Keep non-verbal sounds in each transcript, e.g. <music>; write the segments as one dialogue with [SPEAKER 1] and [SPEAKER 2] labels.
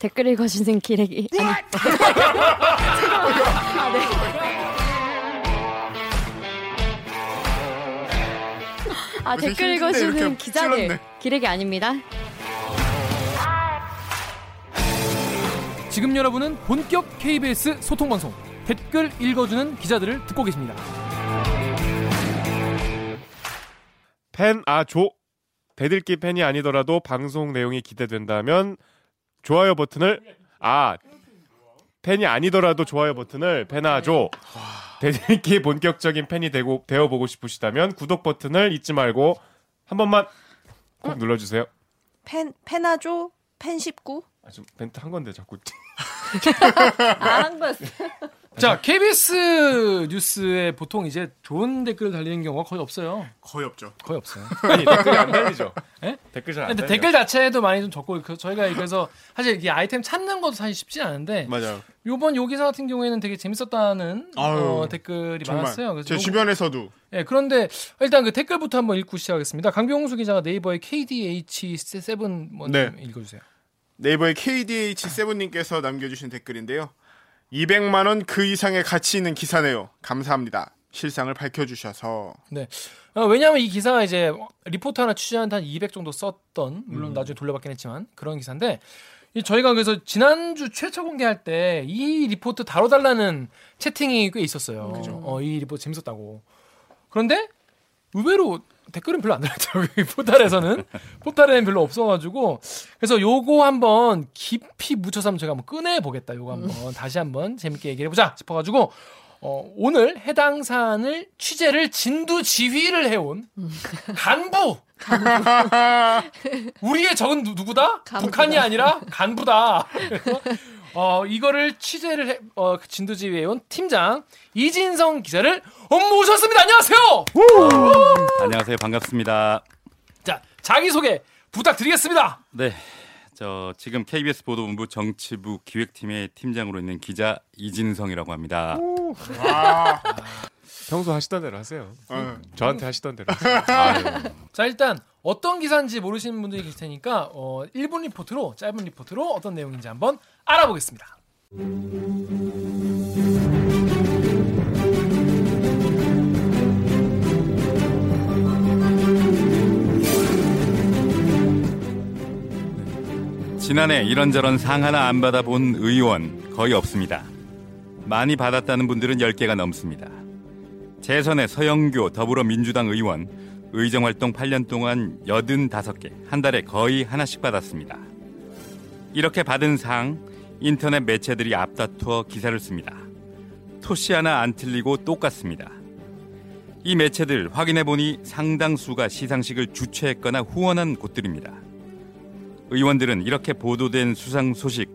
[SPEAKER 1] 댓글 읽어주는 기레기. 아니. <laughs> 아, 네. 아, 댓글
[SPEAKER 2] 힘든데
[SPEAKER 1] 읽어주는
[SPEAKER 2] 이렇게
[SPEAKER 1] 기자들.
[SPEAKER 2] 찔렀네.
[SPEAKER 1] 기레기 아닙니다.
[SPEAKER 3] 지금 여러분은 본격 KBS 소통 방송 댓글 읽어주는 기자들을 듣고 계십니다.
[SPEAKER 4] 팬 아조 대들기 팬이 아니더라도 방송 내용이 기대된다면 좋아요 버튼을 아 팬이 아니더라도 좋아요 버튼을 팬아조 대들기 본격적인 팬이 되고 되어보고 싶으시다면 구독 버튼을 잊지 말고 한 번만 꼭 눌러주세요.
[SPEAKER 5] 펜 페나조 펜 19.
[SPEAKER 4] 아, 좀 멘트 한 건데 자꾸 <laughs>
[SPEAKER 1] 아, 한 거였어.
[SPEAKER 3] 자, KBS 뉴스에 보통 이제 좋은 댓글 달리는 경우가 거의 없어요.
[SPEAKER 2] 거의 없죠.
[SPEAKER 3] 거의 없어요. <laughs>
[SPEAKER 4] 아니 댓글이 안 달리죠.
[SPEAKER 3] 예?
[SPEAKER 4] 댓글 잘안 달려.
[SPEAKER 3] 댓글 자체도 많이 좀 적고 그 저희가 그래서 사실 이 아이템 찾는 것도 사실 쉽지 않은데
[SPEAKER 2] 맞아요.
[SPEAKER 3] 요번 요 기사 같은 경우에는 되게 재밌었다는
[SPEAKER 2] 아유,
[SPEAKER 3] 어, 댓글이
[SPEAKER 2] 정말
[SPEAKER 3] 많았어요. 그래서
[SPEAKER 2] 제
[SPEAKER 3] 요거-
[SPEAKER 2] 주변에서도
[SPEAKER 3] 예, 그런데 일단 그 댓글부터 한번 읽고 시작하겠습니다. 강병수 기자가 네이버의 KDH7 먼저
[SPEAKER 2] 네.
[SPEAKER 3] 읽어주세요.
[SPEAKER 2] 네이버의 KDH7님께서 남겨주신 댓글인데요. 200만 원 그 이상의 가치 있는 기사네요. 감사합니다. 실상을 밝혀주셔서
[SPEAKER 3] 어, 왜냐하면 이 기사가 이제 리포트 하나 취재한 한200 정도 썼던 물론
[SPEAKER 2] 음.
[SPEAKER 3] 나중에 돌려받긴 했지만 그런 기사인데 이 저희가 그래서 지난주 최초 공개할 때 이 리포트 다뤄달라는 채팅이 꽤 있었어요. 어, 이 리포트 재밌었다고. 그런데 의외로 댓글은 별로 안 달렸더라고요. <laughs> 이 포탈에서는 포탈에는 별로 없어가지고 그래서 요거 한번 깊이 묻혀서 한번 제가 한번 꺼내 보겠다. 요거 한번 다시 한번 재밌게 얘기해 보자 싶어가지고 어, 오늘 해당 사안을 취재를 진두 지휘를 해온 간부. 우리의 적은 누, 누구다?
[SPEAKER 1] 간부다.
[SPEAKER 3] 북한이 아니라 간부다. 어, 이거를 취재를 해, 어, 진두 지휘해온 팀장 이진성 기자를 모셨습니다. 안녕하세요.
[SPEAKER 6] 안녕하세요. 반갑습니다.
[SPEAKER 3] 자, 자기 소개 부탁드리겠습니다.
[SPEAKER 6] 네. 저 지금 KBS 보도본부 정치부 기획팀의 팀장으로 있는 기자 이진성이라고 합니다.
[SPEAKER 4] 평소 하시던 대로 하세요.
[SPEAKER 2] 어,
[SPEAKER 4] 저한테 하시던 대로. 하세요. <laughs> 아유.
[SPEAKER 3] 자, 일단 어떤 기사인지 모르시는 분들이 계실 테니까 어, 1분 리포트로 짧은 리포트로 어떤 내용인지 한번 알아보겠습니다.
[SPEAKER 6] 지난해 이런저런 상 하나 안 받아본 의원 거의 없습니다. 많이 받았다는 분들은 10개가 넘습니다. 재선의 서영교 더불어민주당 의원 의정활동 8년 동안 85개, 한 달에 거의 하나씩 받았습니다. 이렇게 받은 상 인터넷 매체들이 앞다투어 기사를 씁니다. 토시 하나 안 틀리고 똑같습니다. 이 매체들 확인해 보니 상당수가 시상식을 주최했거나 후원한 곳들입니다. 의원들은 이렇게 보도된 수상 소식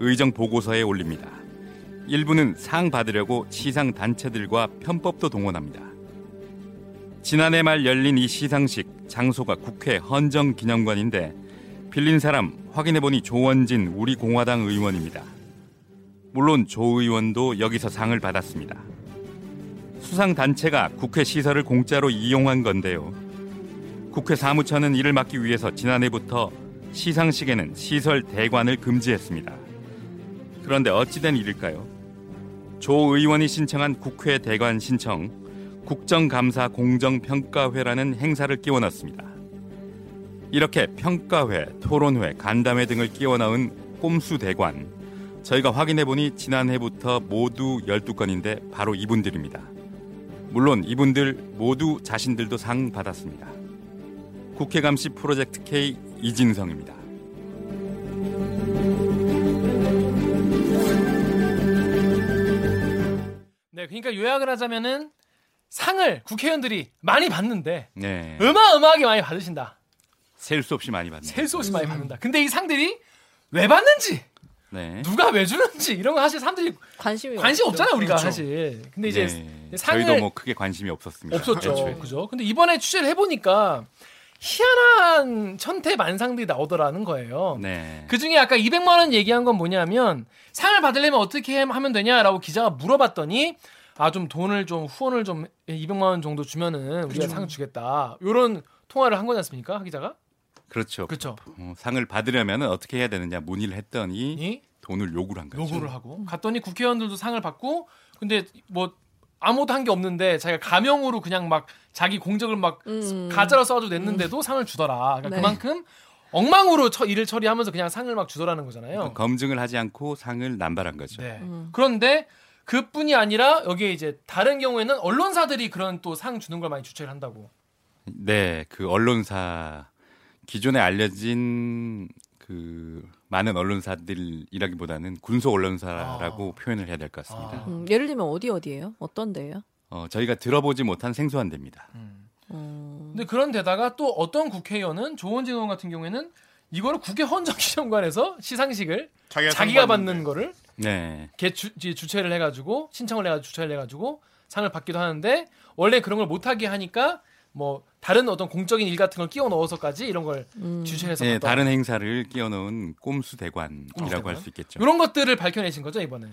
[SPEAKER 6] 의정 보고서에 올립니다. 일부는 상 받으려고 시상 단체들과 편법도 동원합니다. 지난해 말 열린 이 시상식 장소가 국회 헌정기념관인데 빌린 사람 확인해 보니 조원진 우리 공화당 의원입니다. 물론 조 의원도 여기서 상을 받았습니다. 수상 단체가 국회 시설을 공짜로 이용한 건데요. 국회 사무처는 이를 막기 위해서 지난해부터 시상식에는 시설 대관을 금지했습니다. 그런데 어찌된 일일까요? 조 의원이 신청한 국회 대관 신청 국정감사 공정평가회라는 행사를 끼워넣습니다. 이렇게 평가회, 토론회, 간담회 등을 끼워넣은 꼼수 대관. 저희가 확인해 보니 지난해부터 모두 12건인데 바로 이분들입니다. 물론 이분들 모두 자신들도 상 받았습니다. 국회 감시 프로젝트 K 이진성입니다.
[SPEAKER 3] 네, 그러니까 요약을 하자면은 상을 국회의원들이 많이 받는데
[SPEAKER 6] 네.
[SPEAKER 3] 어마어마하게 많이 받으신다.
[SPEAKER 6] 셀 수 없이 많이 받네요.
[SPEAKER 3] 셀수 없이 많이 받는다. 근데 이 상들이 왜 받는지
[SPEAKER 6] 네.
[SPEAKER 3] 누가 왜 주는지 이런 거 사실 사람들이
[SPEAKER 1] 관심이
[SPEAKER 3] 관심 없잖아요 우리가
[SPEAKER 2] 그렇죠.
[SPEAKER 3] 사실. 근데 이제
[SPEAKER 6] 네.
[SPEAKER 3] 상을
[SPEAKER 6] 저희도 뭐 크게 관심이 없었습니다.
[SPEAKER 3] 없었죠.
[SPEAKER 6] 애초에.
[SPEAKER 3] 그죠? 근데 이번에 취재를 해보니까 희한한 천태만상들이 나오더라는 거예요.
[SPEAKER 6] 네.
[SPEAKER 3] 그 중에 아까 200만 원 얘기한 건 뭐냐면 상을 받으려면 어떻게 하면 되냐라고 기자가 물어봤더니 아 좀 돈을 좀 후원을 좀 200만 원 정도 주면은 우리가 상 주겠다. 요런 통화를 한 거지 않습니까? 하 기자가?
[SPEAKER 6] 그렇죠.
[SPEAKER 3] 그렇죠.
[SPEAKER 6] 어, 상을 받으려면 어떻게 해야 되느냐 문의를 했더니
[SPEAKER 3] 이
[SPEAKER 6] 돈을 요구를 한 거죠.
[SPEAKER 3] 요구를 하고 갔더니 국회의원들도 상을 받고 근데 뭐 아무도 한 게 없는데 자기가 가명으로 그냥 막 자기 공적을 막
[SPEAKER 5] 음.
[SPEAKER 3] 가짜로 써가지고 냈는데도 상을 주더라. 그러니까
[SPEAKER 5] 네.
[SPEAKER 3] 그만큼 엉망으로 처- 일을 처리하면서 그냥 상을 막 주더라는 거잖아요.
[SPEAKER 6] 그러니까 검증을 하지 않고 상을 남발한 거죠.
[SPEAKER 3] 네.
[SPEAKER 5] 음.
[SPEAKER 3] 그런데 그뿐이 아니라 여기에 이제 다른 경우에는 언론사들이 그런 또 상 주는 걸 많이 주최를 한다고.
[SPEAKER 6] 네, 그 언론사 기존에 알려진 그 많은 언론사들이라기보다는 군소 언론사라고 표현을 해야 될 것 같습니다.
[SPEAKER 3] 아.
[SPEAKER 5] 음, 예를 들면 어디 어디예요? 어떤 데예요?
[SPEAKER 6] 어, 저희가 들어보지 못한 생소한 데입니다.
[SPEAKER 5] 어,
[SPEAKER 3] 근데 그런 데다가 또 어떤 국회의원은 조원진 의원 같은 경우에는 이거를 국회 헌정기념관에서 시상식을
[SPEAKER 2] 자기가,
[SPEAKER 3] 자기가
[SPEAKER 2] 상
[SPEAKER 3] 받는. 거를
[SPEAKER 6] 네,
[SPEAKER 3] 개 주, 이제 주최를 해가지고 신청을 해가지고 주최를 해가지고 상을 받기도 하는데 원래 그런 걸 못하게 하니까 뭐 다른 어떤 공적인 일 같은 걸 끼워 넣어서까지 이런 걸
[SPEAKER 5] 음.
[SPEAKER 3] 주최해서
[SPEAKER 6] 네, 다른 행사를 끼워놓은 꼼수 대관이라고
[SPEAKER 3] 대관?
[SPEAKER 6] 할수 있겠죠.
[SPEAKER 3] 이런 것들을 밝혀내신 거죠 이번에.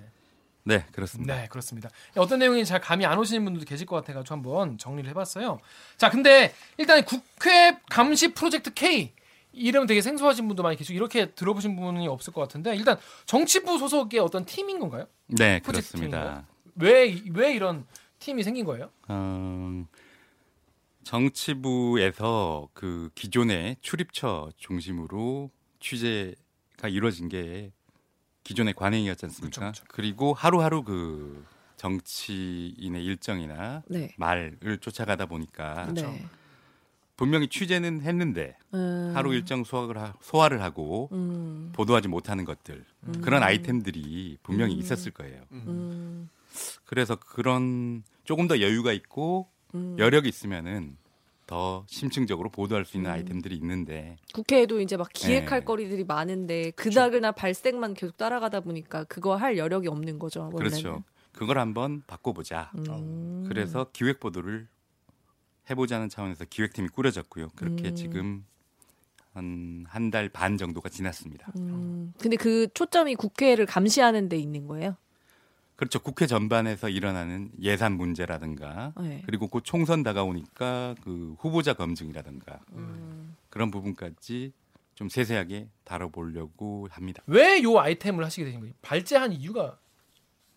[SPEAKER 6] 네, 그렇습니다.
[SPEAKER 3] 네, 그렇습니다. 어떤 내용인지 잘 감이 안 오시는 분들도 계실 것 같아가지고 한번 정리를 해봤어요. 자, 근데 일단 국회 감시 프로젝트 K 이름 되게 생소하신 분도 많이 계시고 이렇게 들어보신 분이 없을 것 같은데 일단 정치부 소속의 어떤 팀인 건가요?
[SPEAKER 6] 네, 그렇습니다.
[SPEAKER 3] 왜왜 이런 팀이 생긴 거예요?
[SPEAKER 6] 어, 정치부에서 그 기존의 출입처 중심으로 취재가 이루어진 게 기존의 관행이었지 않습니까?
[SPEAKER 3] 그쵸, 그쵸.
[SPEAKER 6] 그리고 하루하루 그 정치인의 일정이나
[SPEAKER 5] 네.
[SPEAKER 6] 말을 쫓아가다 보니까
[SPEAKER 5] 네.
[SPEAKER 6] 분명히 취재는 했는데
[SPEAKER 5] 음,
[SPEAKER 6] 하루 일정 소화를, 하, 소화를 하고
[SPEAKER 5] 음,
[SPEAKER 6] 보도하지 못하는 것들 그런 아이템들이 분명히 있었을 거예요.
[SPEAKER 5] 음,
[SPEAKER 6] 그래서 그런 조금 더 여유가 있고
[SPEAKER 5] 음.
[SPEAKER 6] 여력이 있으면은 더 심층적으로 보도할 수 있는 아이템들이 있는데
[SPEAKER 5] 국회에도 이제 막 기획할
[SPEAKER 6] 네.
[SPEAKER 5] 거리들이 많은데 그닥이나 발색만 계속 따라가다 보니까 그거 할 여력이 없는 거죠. 원래는.
[SPEAKER 6] 그렇죠. 그걸 한번 바꿔보자.
[SPEAKER 5] 음.
[SPEAKER 6] 그래서 기획 보도를 해보자는 차원에서 기획팀이 꾸려졌고요. 그렇게
[SPEAKER 5] 음.
[SPEAKER 6] 지금 한 한 달 반 정도가 지났습니다.
[SPEAKER 5] 음, 근데 그 초점이 국회를 감시하는 데 있는 거예요?
[SPEAKER 6] 그렇죠. 국회 전반에서 일어나는 예산 문제라든가
[SPEAKER 5] 네.
[SPEAKER 6] 그리고 곧 총선 다가오니까 그 후보자 검증이라든가
[SPEAKER 5] 음.
[SPEAKER 6] 그런 부분까지 좀 세세하게 다뤄보려고 합니다.
[SPEAKER 3] 왜 요 아이템을 하시게 되신 거예요? 발제한 이유가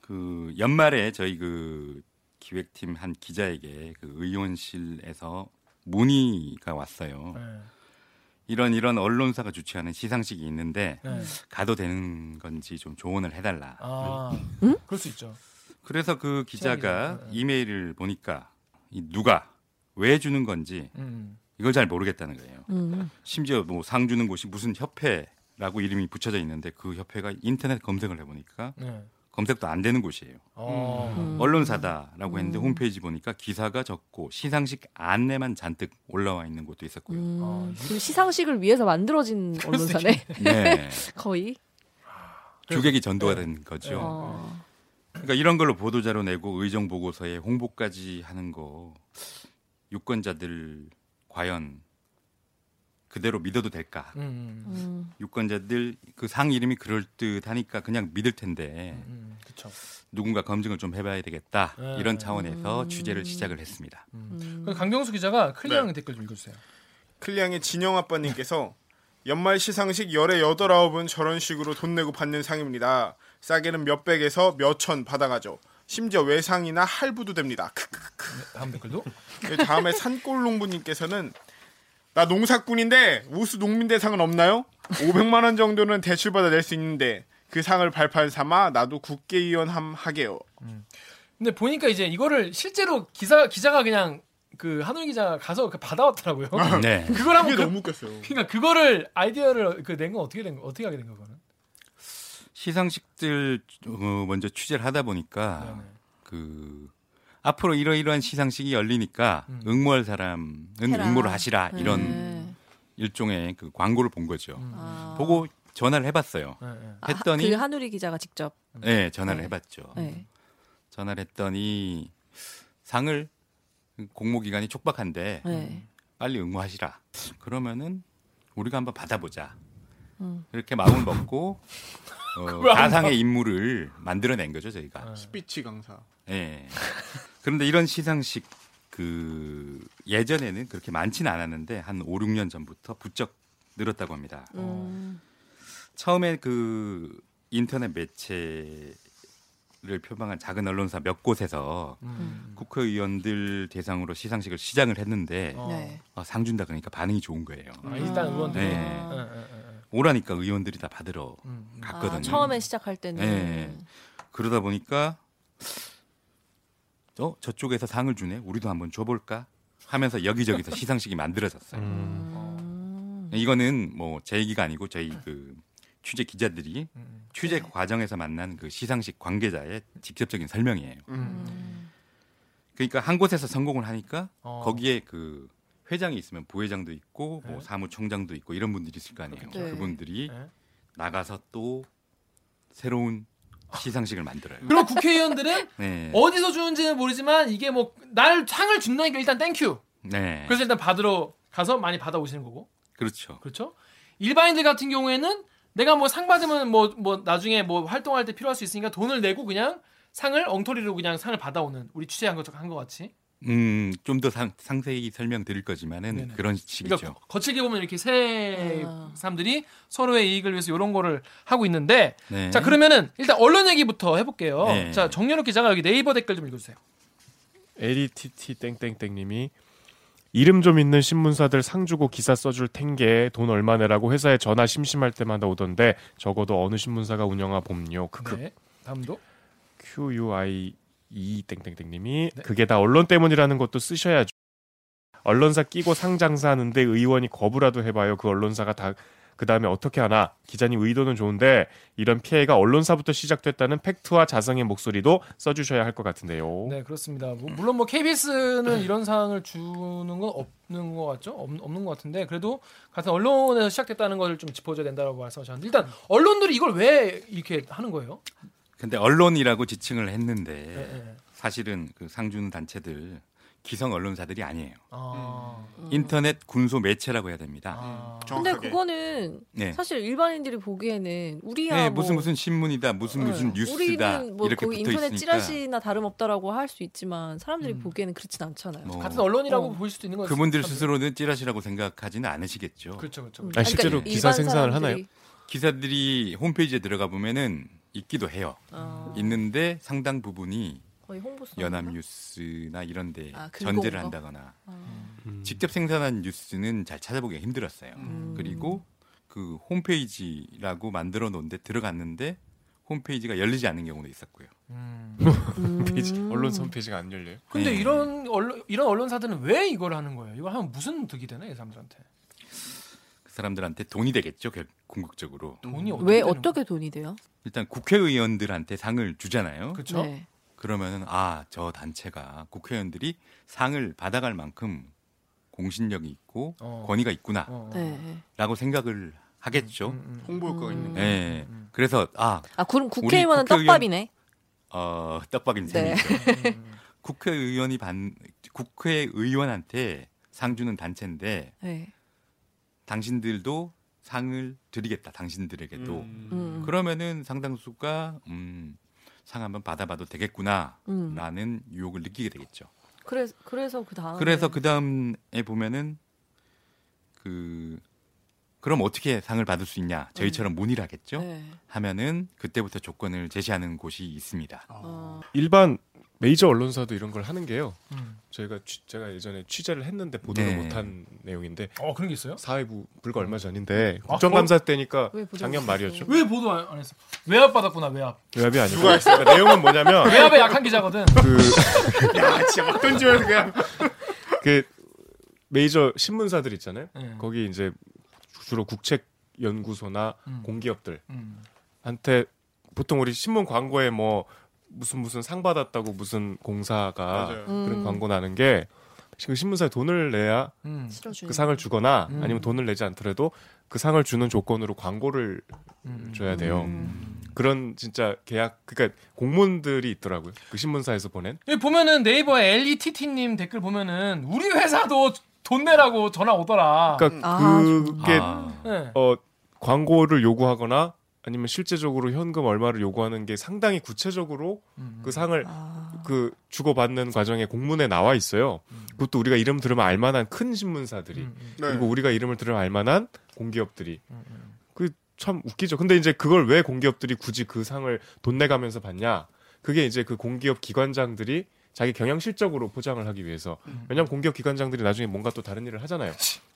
[SPEAKER 6] 그 연말에 저희 그 기획팀 한 기자에게 그 의원실에서 문의가 왔어요.
[SPEAKER 3] 네.
[SPEAKER 6] 이런 이런 언론사가 주최하는 시상식이 있는데
[SPEAKER 3] 네.
[SPEAKER 6] 가도 되는 건지 좀 조언을 해달라.
[SPEAKER 3] 아, 그럴 수 있죠.
[SPEAKER 6] 그래서 그 기자가
[SPEAKER 3] 기자, 네.
[SPEAKER 6] 이메일을 보니까 이 누가 왜 주는 건지
[SPEAKER 3] 음.
[SPEAKER 6] 이걸 잘 모르겠다는 거예요.
[SPEAKER 5] 음.
[SPEAKER 6] 심지어 뭐 상 주는 곳이 무슨 협회라고 이름이 붙여져 있는데 그 협회가 인터넷 검색을 해보니까
[SPEAKER 3] 네.
[SPEAKER 6] 검색도 안 되는 곳이에요.
[SPEAKER 3] 어.
[SPEAKER 5] 음.
[SPEAKER 6] 언론사다라고 했는데 홈페이지 보니까 기사가 적고 시상식 안내만 잔뜩 올라와 있는 곳도 있었고요.
[SPEAKER 5] 음,
[SPEAKER 3] 아,
[SPEAKER 5] 그 시상식을 위해서 만들어진 언론사네
[SPEAKER 6] 네, <laughs>
[SPEAKER 5] 거의.
[SPEAKER 6] 주객이 전도가 된 거죠.
[SPEAKER 5] 어.
[SPEAKER 6] 그러니까 이런 걸로 보도자료 내고 의정 보고서에 홍보까지 하는 거 유권자들 과연 그대로 믿어도 될까?
[SPEAKER 3] 음.
[SPEAKER 5] 음.
[SPEAKER 6] 유권자들 그 상 이름이 그럴 듯하니까 그냥 믿을 텐데
[SPEAKER 3] 음. 그렇죠.
[SPEAKER 6] 누군가 검증을 좀 해봐야 되겠다
[SPEAKER 3] 네.
[SPEAKER 6] 이런 차원에서
[SPEAKER 5] 음.
[SPEAKER 6] 취재를 시작을 했습니다.
[SPEAKER 3] 그 강경수 기자가 클리앙
[SPEAKER 2] 네.
[SPEAKER 3] 댓글 좀 읽어주세요.
[SPEAKER 2] 클리앙의 진영 아빠님께서 연말 시상식 열에 여덟 아홉은 저런 식으로 돈 내고 받는 상입니다. 싸게는 몇백에서 몇 천 받아가죠. 심지어 외상이나 할부도 됩니다. 크크크.
[SPEAKER 3] 다음 댓글도.
[SPEAKER 2] 그 다음에 산골농부님께서는 나 농사꾼인데 우수 농민 대상은 없나요? 500만 원 정도는 대출 받아 낼 수 있는데 그 상을 발판 삼아 나도 국회의원 함 하게요.
[SPEAKER 3] 근데 보니까 이제 이거를 실제로 기사 기자가 그냥 그 한울 기자가 가서 그 받아왔더라고요. <laughs>
[SPEAKER 6] 네. <laughs>
[SPEAKER 3] 그걸 한번 그,
[SPEAKER 2] 너무 웃겼어요.
[SPEAKER 3] 그러니까 그거를 아이디어를 그 낸 건 어떻게 된 거? 어떻게 하게 된 거는?
[SPEAKER 6] 시상식들 어, 먼저 취재를 하다 보니까
[SPEAKER 3] 네네.
[SPEAKER 6] 그 앞으로 이러이러한 시상식이 열리니까
[SPEAKER 3] 음.
[SPEAKER 6] 응모할 사람은
[SPEAKER 5] 해라.
[SPEAKER 6] 응모를 하시라 이런
[SPEAKER 5] 네.
[SPEAKER 6] 일종의 그 광고를 본 거죠.
[SPEAKER 3] 음.
[SPEAKER 5] 아.
[SPEAKER 6] 보고 전화를 해봤어요.
[SPEAKER 3] 네, 네.
[SPEAKER 5] 아,
[SPEAKER 6] 했더니-
[SPEAKER 5] 그 한우리 기자가 직접.
[SPEAKER 6] 네, 전화를
[SPEAKER 5] 네.
[SPEAKER 6] 해봤죠.
[SPEAKER 5] 네.
[SPEAKER 6] 전화를 했더니 상을 공모 기간이 촉박한데
[SPEAKER 5] 네.
[SPEAKER 6] 빨리 응모하시라. 그러면은 우리가 한번 받아보자.
[SPEAKER 5] 음.
[SPEAKER 6] 이렇게 마음을 먹고 어, <laughs>
[SPEAKER 3] 한번
[SPEAKER 6] 가상의 인물을 만들어낸 거죠 저희가.
[SPEAKER 2] 스피치 강사.
[SPEAKER 6] 예. 그런데 이런 시상식 그 예전에는 그렇게 많지는 않았는데 한 5, 6년 전부터 부쩍 늘었다고 합니다.
[SPEAKER 5] 음.
[SPEAKER 6] 처음에 그 인터넷 매체를 표방한 작은 언론사 몇 곳에서
[SPEAKER 3] 음.
[SPEAKER 6] 국회의원들 대상으로 시상식을 시작을 했는데
[SPEAKER 3] 어.
[SPEAKER 5] 네.
[SPEAKER 6] 아, 상 준다 그러니까 반응이 좋은 거예요.
[SPEAKER 3] 아, 일단 의원들이.
[SPEAKER 6] 네.
[SPEAKER 3] 응.
[SPEAKER 6] 오라니까 의원들이 다 받으러
[SPEAKER 3] 음, 음.
[SPEAKER 6] 갔거든요.
[SPEAKER 5] 아, 처음에 시작할 때는
[SPEAKER 6] 네. 그러다 보니까 어 저쪽에서 상을 주네 우리도 한번 줘볼까 하면서 여기저기서 <laughs> 시상식이 만들어졌어요.
[SPEAKER 5] 음.
[SPEAKER 6] 이거는 뭐 제 얘기가 아니고 저희 그 취재 기자들이
[SPEAKER 3] 음.
[SPEAKER 6] 취재 과정에서 만난 그 시상식 관계자의 직접적인 설명이에요.
[SPEAKER 5] 음.
[SPEAKER 6] 그러니까 한 곳에서 성공을 하니까
[SPEAKER 3] 어.
[SPEAKER 6] 거기에 그 회장이 있으면 부회장도 있고 뭐
[SPEAKER 3] 네.
[SPEAKER 6] 사무총장도 있고 이런 분들이 있을 거 아니에요.
[SPEAKER 5] 네.
[SPEAKER 6] 그분들이
[SPEAKER 3] 네.
[SPEAKER 6] 나가서 또 새로운 시상식을 만들어요.
[SPEAKER 3] 그리고 국회의원들은 <laughs>
[SPEAKER 6] 네.
[SPEAKER 3] 어디서 주는지는 모르지만 이게 뭐 날 상을 준다니까 일단 thank you.
[SPEAKER 6] 네.
[SPEAKER 3] 그래서 일단 받으러 가서 많이 받아오시는 거고.
[SPEAKER 6] 그렇죠.
[SPEAKER 3] 그렇죠? 일반인들 같은 경우에는 내가 뭐 상 받으면 뭐 뭐 나중에 뭐 활동할 때 필요할 수 있으니까 돈을 내고 그냥 상을 엉터리로 그냥 상을 받아오는 우리 취재한 것한 것 같이.
[SPEAKER 6] 음, 좀 더 상세히 설명드릴 거지만은
[SPEAKER 3] 네네.
[SPEAKER 6] 그런 식이죠.
[SPEAKER 3] 그러니까 거칠게 보면 이렇게 세
[SPEAKER 5] 아.
[SPEAKER 3] 사람들이 서로의 이익을 위해서 이런 거를 하고 있는데
[SPEAKER 6] 네.
[SPEAKER 3] 자 그러면은 일단 언론 얘기부터 해볼게요.
[SPEAKER 6] 네.
[SPEAKER 3] 자 정연욱 기자가 여기 네이버 댓글 좀 읽어주세요.
[SPEAKER 4] LETT 땡땡땡님이 이름 좀 있는 신문사들 상 주고 기사 써줄 텐게 돈 얼마 내라고 회사에 전화 심심할 때마다 오던데 적어도 어느 신문사가 운영하 봄요. 크크.
[SPEAKER 3] 네. 다음도
[SPEAKER 4] QUI 이 땡땡땡님이
[SPEAKER 3] 네.
[SPEAKER 4] 그게 다 언론 때문이라는 것도 쓰셔야죠. 언론사 끼고 상 장사하는데 의원이 거부라도 해봐요. 그 언론사가 다 그 다음에 어떻게 하나? 기자님 의도는 좋은데 이런 피해가 언론사부터 시작됐다는 팩트와 자성의 목소리도 써주셔야 할 것 같은데요.
[SPEAKER 3] 네 그렇습니다. 뭐, 물론 뭐 KBS는 이런 상을 주는 건 없는 것 같죠? 없, 없는 것 같은데 그래도 같은 언론에서 시작됐다는 걸좀 짚어줘야 된다고 말씀하셨는데 일단 언론들이 이걸 왜 이렇게 하는 거예요?
[SPEAKER 6] 근데 언론이라고 지칭을 했는데
[SPEAKER 3] 네, 네.
[SPEAKER 6] 사실은 그상 주는 단체들 기성 언론사들이 아니에요.
[SPEAKER 3] 아,
[SPEAKER 6] 인터넷 군소 매체라고 해야 됩니다.
[SPEAKER 3] 아.
[SPEAKER 5] 근데
[SPEAKER 2] 정확하게.
[SPEAKER 5] 그거는
[SPEAKER 6] 네.
[SPEAKER 5] 사실 일반인들이 보기에는 우리야
[SPEAKER 6] 네,
[SPEAKER 5] 뭐
[SPEAKER 6] 무슨 무슨 신문이다, 무슨 무슨
[SPEAKER 5] 네.
[SPEAKER 6] 뉴스다
[SPEAKER 5] 우리는 뭐
[SPEAKER 6] 이렇게 붙어
[SPEAKER 5] 인터넷
[SPEAKER 6] 있으니까
[SPEAKER 5] 찌라시나 다름없다라고 할 수 있지만 사람들이
[SPEAKER 3] 음.
[SPEAKER 5] 보기에는 그렇진 않잖아요.
[SPEAKER 6] 뭐
[SPEAKER 3] 같은 언론이라고
[SPEAKER 5] 어.
[SPEAKER 3] 보일 수도 있는 거죠.
[SPEAKER 6] 그분들 스스로는 찌라시라고 생각하지는 않으시겠죠.
[SPEAKER 3] 그렇죠, 그렇죠.
[SPEAKER 5] 음.
[SPEAKER 3] 그렇죠.
[SPEAKER 4] 아니, 실제로
[SPEAKER 5] 그러니까
[SPEAKER 4] 기사 생산을
[SPEAKER 5] 사람들이-
[SPEAKER 4] 하나요?
[SPEAKER 6] 기사들이 홈페이지에 들어가 보면은 있기도 해요.
[SPEAKER 5] 어,
[SPEAKER 6] 있는데 상당 부분이 연합뉴스나 이런데
[SPEAKER 5] 아,
[SPEAKER 6] 전제를
[SPEAKER 5] 거?
[SPEAKER 6] 한다거나
[SPEAKER 4] 음.
[SPEAKER 6] 직접 생산한 뉴스는 잘 찾아보기가 힘들었어요.
[SPEAKER 5] 음.
[SPEAKER 6] 그리고 그 홈페이지라고 만들어 놓은데 들어갔는데 홈페이지가 열리지 않는 경우도 있었고요.
[SPEAKER 3] 음.
[SPEAKER 4] 홈페이지, 언론사 홈페이지가 안 열려요.
[SPEAKER 3] 근데
[SPEAKER 6] 네.
[SPEAKER 3] 이런 언론 이런 언론사들은 왜 이걸 하는 거예요? 이걸 하면 무슨 득이 되나 이 사람들한테?
[SPEAKER 6] 그 사람들한테 돈이 되겠죠, 결- 궁극적으로.
[SPEAKER 3] 돈이 어떻게
[SPEAKER 5] 왜 어떻게 돈이 돼요?
[SPEAKER 6] 일단 국회의원들한테 상을 주잖아요.
[SPEAKER 3] 그렇죠?
[SPEAKER 5] 네.
[SPEAKER 6] 그러면은 아, 저 단체가 국회의원들이 상을 받아갈 만큼 공신력이 있고
[SPEAKER 3] 어.
[SPEAKER 6] 권위가 있구나라고
[SPEAKER 3] 어.
[SPEAKER 5] 네.
[SPEAKER 6] 생각을 하겠죠.
[SPEAKER 3] 음, 음.
[SPEAKER 2] 홍보 효과가 있는 거.
[SPEAKER 6] 예.
[SPEAKER 3] 음.
[SPEAKER 6] 그래서 아,
[SPEAKER 5] 아 그럼 국회의원은
[SPEAKER 6] 국회의원-
[SPEAKER 5] 떡밥이네.
[SPEAKER 6] 어, 떡밥인
[SPEAKER 5] 네.
[SPEAKER 6] 셈이죠.
[SPEAKER 3] 음.
[SPEAKER 6] 국회의원이 반 국회의원한테 상 주는 단체인데
[SPEAKER 5] 네.
[SPEAKER 6] 당신들도 상을 드리겠다. 당신들에게도.
[SPEAKER 2] 음.
[SPEAKER 5] 음.
[SPEAKER 6] 그러면은 상당수가 음, 상 한번 받아봐도 되겠구나라는
[SPEAKER 5] 음.
[SPEAKER 6] 유혹을 느끼게 되겠죠.
[SPEAKER 5] 그래서 그래서 그 다음에
[SPEAKER 6] 그래서 그 다음에 보면은 그 그럼 어떻게 상을 받을 수 있냐? 저희처럼 문의를 하겠죠.
[SPEAKER 5] 네.
[SPEAKER 6] 하면은 그때부터 조건을 제시하는 곳이 있습니다.
[SPEAKER 5] 어.
[SPEAKER 4] 일반 메이저 언론사도 이런 걸 하는 게요.
[SPEAKER 3] 음.
[SPEAKER 4] 저희가 취, 제가 예전에 취재를 했는데 보도를
[SPEAKER 6] 네.
[SPEAKER 4] 못한 내용인데
[SPEAKER 3] 어 그런 게 있어요?
[SPEAKER 4] 사회부 불과 얼마 전인데
[SPEAKER 3] 아,
[SPEAKER 4] 국정감사 때니까
[SPEAKER 5] 왜 보도
[SPEAKER 4] 작년
[SPEAKER 5] 못
[SPEAKER 4] 말이었죠.
[SPEAKER 3] 왜 보도 안, 안 했어? 외압 받았구나 외압.
[SPEAKER 4] 외압이 아니고 그러니까 내용은 뭐냐면 <laughs>
[SPEAKER 3] 외압에 약한 기자거든.
[SPEAKER 4] 그, <laughs>
[SPEAKER 2] 야, 진짜 막 던지면서 그냥.
[SPEAKER 4] 그 메이저 신문사들 있잖아요.
[SPEAKER 3] 네.
[SPEAKER 4] 거기 이제 주로 국책 연구소나
[SPEAKER 3] 음.
[SPEAKER 4] 공기업들
[SPEAKER 3] 음.
[SPEAKER 4] 한테 보통 우리 신문 광고에 뭐 무슨 무슨 상 받았다고 무슨 공사가
[SPEAKER 2] 맞아요.
[SPEAKER 5] 음.
[SPEAKER 4] 그런 광고 나는 게그 신문사에 돈을 내야
[SPEAKER 3] 음.
[SPEAKER 4] 그 상을 주거나
[SPEAKER 3] 음.
[SPEAKER 4] 아니면 돈을 내지 않더라도 그 상을 주는 조건으로 광고를
[SPEAKER 3] 음.
[SPEAKER 4] 줘야 돼요.
[SPEAKER 5] 음.
[SPEAKER 4] 그런 진짜 계약 그러니까 공문들이 있더라고요. 그 신문사에서 보낸.
[SPEAKER 3] 여기 보면은 네이버에 LETT님 댓글 보면은 우리 회사도 돈 내라고 전화 오더라.
[SPEAKER 4] 그러니까
[SPEAKER 5] 아,
[SPEAKER 4] 그게
[SPEAKER 6] 아,
[SPEAKER 3] 네.
[SPEAKER 4] 어 광고를 요구하거나 아니면 실제적으로 현금 얼마를 요구하는 게 상당히 구체적으로
[SPEAKER 3] 음.
[SPEAKER 4] 그 상을
[SPEAKER 5] 아.
[SPEAKER 4] 그 주고받는 과정에 공문에 나와 있어요. 그것도 우리가 이름 들으면 알만한 큰 신문사들이
[SPEAKER 3] 음, 음.
[SPEAKER 2] 네.
[SPEAKER 4] 그리고 우리가 이름을 들으면 알만한 공기업들이
[SPEAKER 3] 음, 음.
[SPEAKER 4] 그참 웃기죠. 근데 이제 그걸 왜 공기업들이 굳이 그 상을 돈 내가면서 받냐? 그게 이제 그 공기업 기관장들이 자기 경영 실적으로 포장을 하기 위해서.
[SPEAKER 3] 음.
[SPEAKER 4] 왜냐하면 공기업 기관장들이 나중에 뭔가 또 다른 일을 하잖아요.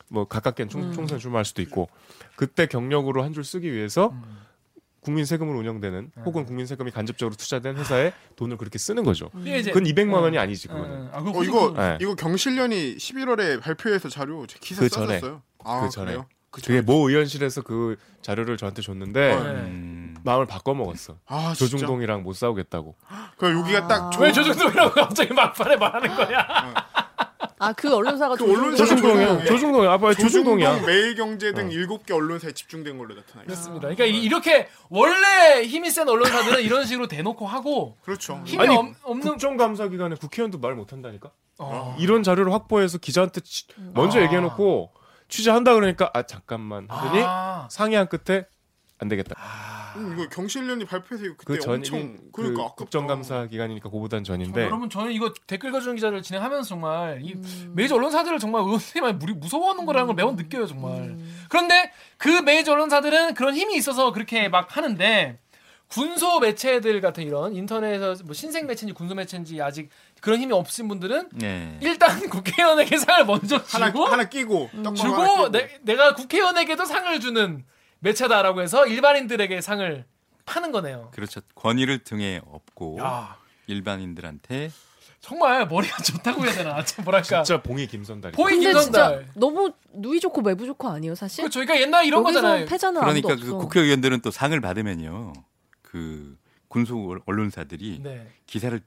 [SPEAKER 4] 뭐 가깝게 는 총,
[SPEAKER 5] 음.
[SPEAKER 4] 총선 출마할 수도 있고 그때 경력으로 한 줄 쓰기 위해서
[SPEAKER 3] 음.
[SPEAKER 4] 국민 세금으로 운영되는
[SPEAKER 3] 음.
[SPEAKER 4] 혹은 국민 세금이 간접적으로 투자된 회사에 돈을 그렇게 쓰는 거죠.
[SPEAKER 3] 이제
[SPEAKER 4] 그건 200만
[SPEAKER 3] 음.
[SPEAKER 4] 원이 아니지 그거는.
[SPEAKER 3] 음, 아,
[SPEAKER 2] 어 이거
[SPEAKER 4] 네.
[SPEAKER 2] 이거 경실련이 11월에 발표해서 자료 제 기사
[SPEAKER 4] 그 전에.
[SPEAKER 2] 썼었어요. 아,
[SPEAKER 4] 그 전에.
[SPEAKER 2] 그래요? 그
[SPEAKER 4] 그게 모 의원실에서 그 자료를 저한테 줬는데
[SPEAKER 2] 네.
[SPEAKER 6] 음.
[SPEAKER 4] 마음을 바꿔 먹었어.
[SPEAKER 2] 아, 진짜?
[SPEAKER 4] 조중동이랑 못 싸우겠다고.
[SPEAKER 2] 그 여기가 딱
[SPEAKER 5] 아.
[SPEAKER 2] 조,
[SPEAKER 3] 왜 조정동이라고 갑자기 막판에 말하는 거야?
[SPEAKER 5] 아 그 언론사가
[SPEAKER 2] 그 언론사. 조중동이야.
[SPEAKER 4] 조중동이야. 아빠
[SPEAKER 2] 조중동,
[SPEAKER 4] 조중동이야.
[SPEAKER 2] 매일경제 등
[SPEAKER 4] 어.
[SPEAKER 2] 일곱 개 언론사에 집중된 걸로 나타나 있어요.
[SPEAKER 3] 그렇습니다. 그러니까 이- 이렇게 원래 힘이 센 언론사들은 이런 식으로 대놓고 하고
[SPEAKER 2] 그렇죠.
[SPEAKER 3] 힘이
[SPEAKER 4] 아니,
[SPEAKER 3] 없, 없는
[SPEAKER 4] 국정감사기관에 국회의원도 말 못한다니까.
[SPEAKER 3] 어.
[SPEAKER 4] 이런 자료를 확보해서 기자한테 치- 먼저
[SPEAKER 3] 아.
[SPEAKER 4] 얘기해놓고 취재한다 그러니까 아 잠깐만 하더니
[SPEAKER 3] 아.
[SPEAKER 4] 상의한 끝에 안 되겠다.
[SPEAKER 2] 음, 이거 경실련이 발표해서 이거 그때
[SPEAKER 4] 그 전이
[SPEAKER 2] 엄청
[SPEAKER 4] 그
[SPEAKER 2] 그러니까 아깝다.
[SPEAKER 4] 국정감사 기간이니까 그보단 전인데
[SPEAKER 3] 여러분 저는 이거 댓글 가주는 기자를 진행하면서 정말 이
[SPEAKER 5] 음.
[SPEAKER 3] 메이저 언론사들을 정말 의원님이 무리- 무서워하는 거라는 걸 매번 느껴요 정말. 그런데 그 메이저 언론사들은 그런 힘이 있어서 그렇게 막 하는데 군소 매체들 같은 이런 인터넷에서 뭐 신생 매체인지 군소 매체인지 아직 그런 힘이 없으신 분들은
[SPEAKER 6] 네.
[SPEAKER 3] 일단 <laughs> 국회의원에게 상을 먼저
[SPEAKER 2] 하나
[SPEAKER 3] 주고
[SPEAKER 2] 하나 끼고 떡밥 하나
[SPEAKER 3] 주고
[SPEAKER 2] 끼고.
[SPEAKER 3] 내, 내가 국회의원에게도 상을 주는 매체다라고 해서 일반인들에게 상을 파는 거네요.
[SPEAKER 6] 그렇죠. 권위를 등에 업고
[SPEAKER 3] 야
[SPEAKER 6] 일반인들한테
[SPEAKER 3] 정말 머리가 좋다고 해야 되나? 참 뭐랄까
[SPEAKER 4] 진짜 봉이 김선달이.
[SPEAKER 3] 보이
[SPEAKER 5] 근데
[SPEAKER 3] 김선달.
[SPEAKER 5] 진짜 너무 누이 좋고 매부 좋고 아니에요 사실?
[SPEAKER 3] 그렇죠. 그러니까 옛날 이런 거잖아요.
[SPEAKER 5] 패자는
[SPEAKER 6] 그러니까 그. 국회의원들은 또 상을 받으면요. 그 군소 언론사들이
[SPEAKER 3] 네.
[SPEAKER 6] 기사를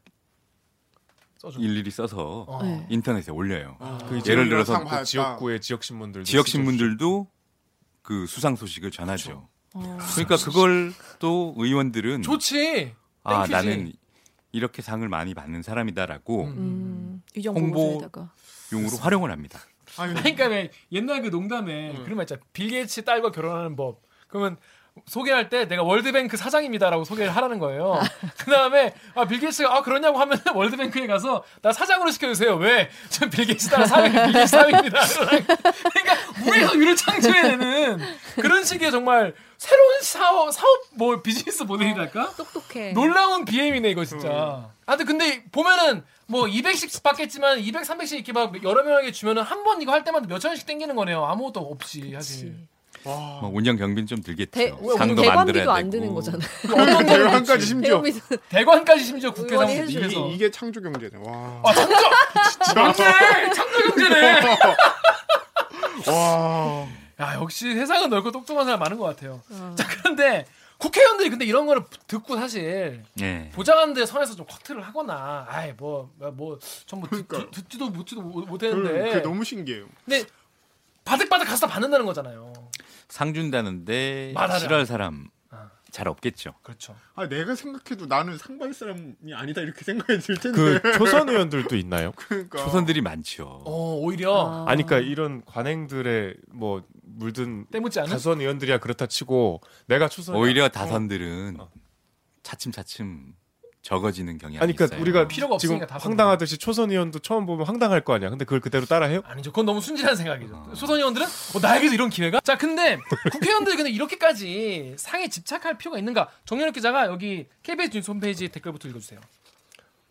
[SPEAKER 3] 써줘.
[SPEAKER 6] 일일이 써서
[SPEAKER 3] 어.
[SPEAKER 5] 네.
[SPEAKER 6] 인터넷에 올려요.
[SPEAKER 4] 그
[SPEAKER 6] 예를 들어서
[SPEAKER 2] 상
[SPEAKER 4] 그. 지역구의 지역 신문들
[SPEAKER 6] 지역 신문들도 그 수상 소식을 전하죠.
[SPEAKER 5] 어.
[SPEAKER 6] 그러니까 그걸 또 의원들은
[SPEAKER 3] 좋지.
[SPEAKER 6] 아
[SPEAKER 3] thank you지.
[SPEAKER 6] 나는 이렇게 상을 많이 받는 사람이다라고
[SPEAKER 5] 음, 의정
[SPEAKER 6] 홍보-
[SPEAKER 5] 보고서에다가
[SPEAKER 6] 용으로 활용을 합니다.
[SPEAKER 2] 아니,
[SPEAKER 3] 그러니까 왜 옛날 그 농담에 그런 말 있잖아. 빌 게이츠 딸과 결혼하는 법. 그러면 소개할 때 내가 월드뱅크 사장입니다라고 소개를 하라는 거예요. 그 다음에 아, 빌 게이츠가 아 그러냐고 하면 <laughs> 월드뱅크에 가서 나 사장으로 시켜주세요. 왜? 전 빌 게이츠 딸 사장, 빌 게이츠 사장입니다. <laughs> 그러니까 무에서 유를 창조해내는 그런 식의 정말 새로운 사업, 사업 뭐 비즈니스 모델이랄까?
[SPEAKER 5] 똑똑해.
[SPEAKER 3] 놀라운 BM이네 이거 진짜. 아 근데, 근데 보면은 뭐 200씩 받겠지만 200, 300씩 이렇게 막 여러 명에게 주면은 한 번 이거 할 때마다 몇 천 원씩 땡기는 거네요. 아무것도 없이 사실.
[SPEAKER 2] 와.
[SPEAKER 6] 뭐 운영 경비는 좀 들겠죠.
[SPEAKER 5] 대,
[SPEAKER 6] 상도
[SPEAKER 5] 대관비도
[SPEAKER 6] 만들어야
[SPEAKER 5] 안
[SPEAKER 6] 되고.
[SPEAKER 5] 드는 거잖아. <laughs>
[SPEAKER 3] 어떤
[SPEAKER 2] 대관까지 심지어 <laughs>
[SPEAKER 3] 대관까지 심지어 국회
[SPEAKER 5] 의원이
[SPEAKER 3] 사무실
[SPEAKER 5] 해줘요.
[SPEAKER 3] 측에서.
[SPEAKER 2] 이게, 이게 창조 경제네. 와.
[SPEAKER 3] 아 창조 <laughs> 맞네 창조 경제네.
[SPEAKER 2] 와.
[SPEAKER 3] 야 역시 세상은 넓고 똑똑한 사람 많은 것 같아요.
[SPEAKER 5] 어.
[SPEAKER 3] 자 그런데 국회의원들이 근데 이런 거를 듣고 사실
[SPEAKER 6] 네.
[SPEAKER 3] 보장하는데 선에서 좀 쿼트를 하거나 아이 뭐뭐 전부
[SPEAKER 2] 그러니까요.
[SPEAKER 3] 듣지도 묻지도 못-
[SPEAKER 2] 그,
[SPEAKER 3] 못했는데
[SPEAKER 2] 그게 너무 신기해요.
[SPEAKER 3] 근데 바득바득 가서 다 받는다는 거잖아요.
[SPEAKER 6] 상 준다는데
[SPEAKER 3] 말하라.
[SPEAKER 6] 싫어할 사람
[SPEAKER 3] 아.
[SPEAKER 6] 잘 없겠죠.
[SPEAKER 3] 그렇죠.
[SPEAKER 2] 아 내가 생각해도 나는 상 받을 사람이 아니다 이렇게 생각이 들 텐데.
[SPEAKER 4] 그 초선 의원들도 있나요? <laughs>
[SPEAKER 2] 그러니까.
[SPEAKER 6] 초선들이 많죠.
[SPEAKER 3] 어 오히려
[SPEAKER 4] 아니 그러니까 이런 관행들의 뭐 물든
[SPEAKER 3] 때묻지 않은
[SPEAKER 4] 다선 의원들이야 그렇다 치고 내가 초선
[SPEAKER 6] 오히려 다선들은
[SPEAKER 4] 어.
[SPEAKER 6] 차츰차츰 적어지는 경향이
[SPEAKER 4] 아니 그러니까
[SPEAKER 6] 있어요.
[SPEAKER 4] 우리가
[SPEAKER 3] 필요가
[SPEAKER 4] 지금
[SPEAKER 3] 없으니까 다선
[SPEAKER 4] 황당하듯이 초선 의원도 처음 보면 황당할 거 아니야. 근데 그걸 그대로 따라해요?
[SPEAKER 3] 아니죠. 그건 너무 순진한 생각이죠. 소선 의원들은 어, 나에게도 이런 기회가? 자, 근데 국회의원들이 근데 이렇게까지 상에 집착할 필요가 있는가? 정연욱 기자가 여기 KBS 뉴스 홈페이지 댓글부터 읽어주세요.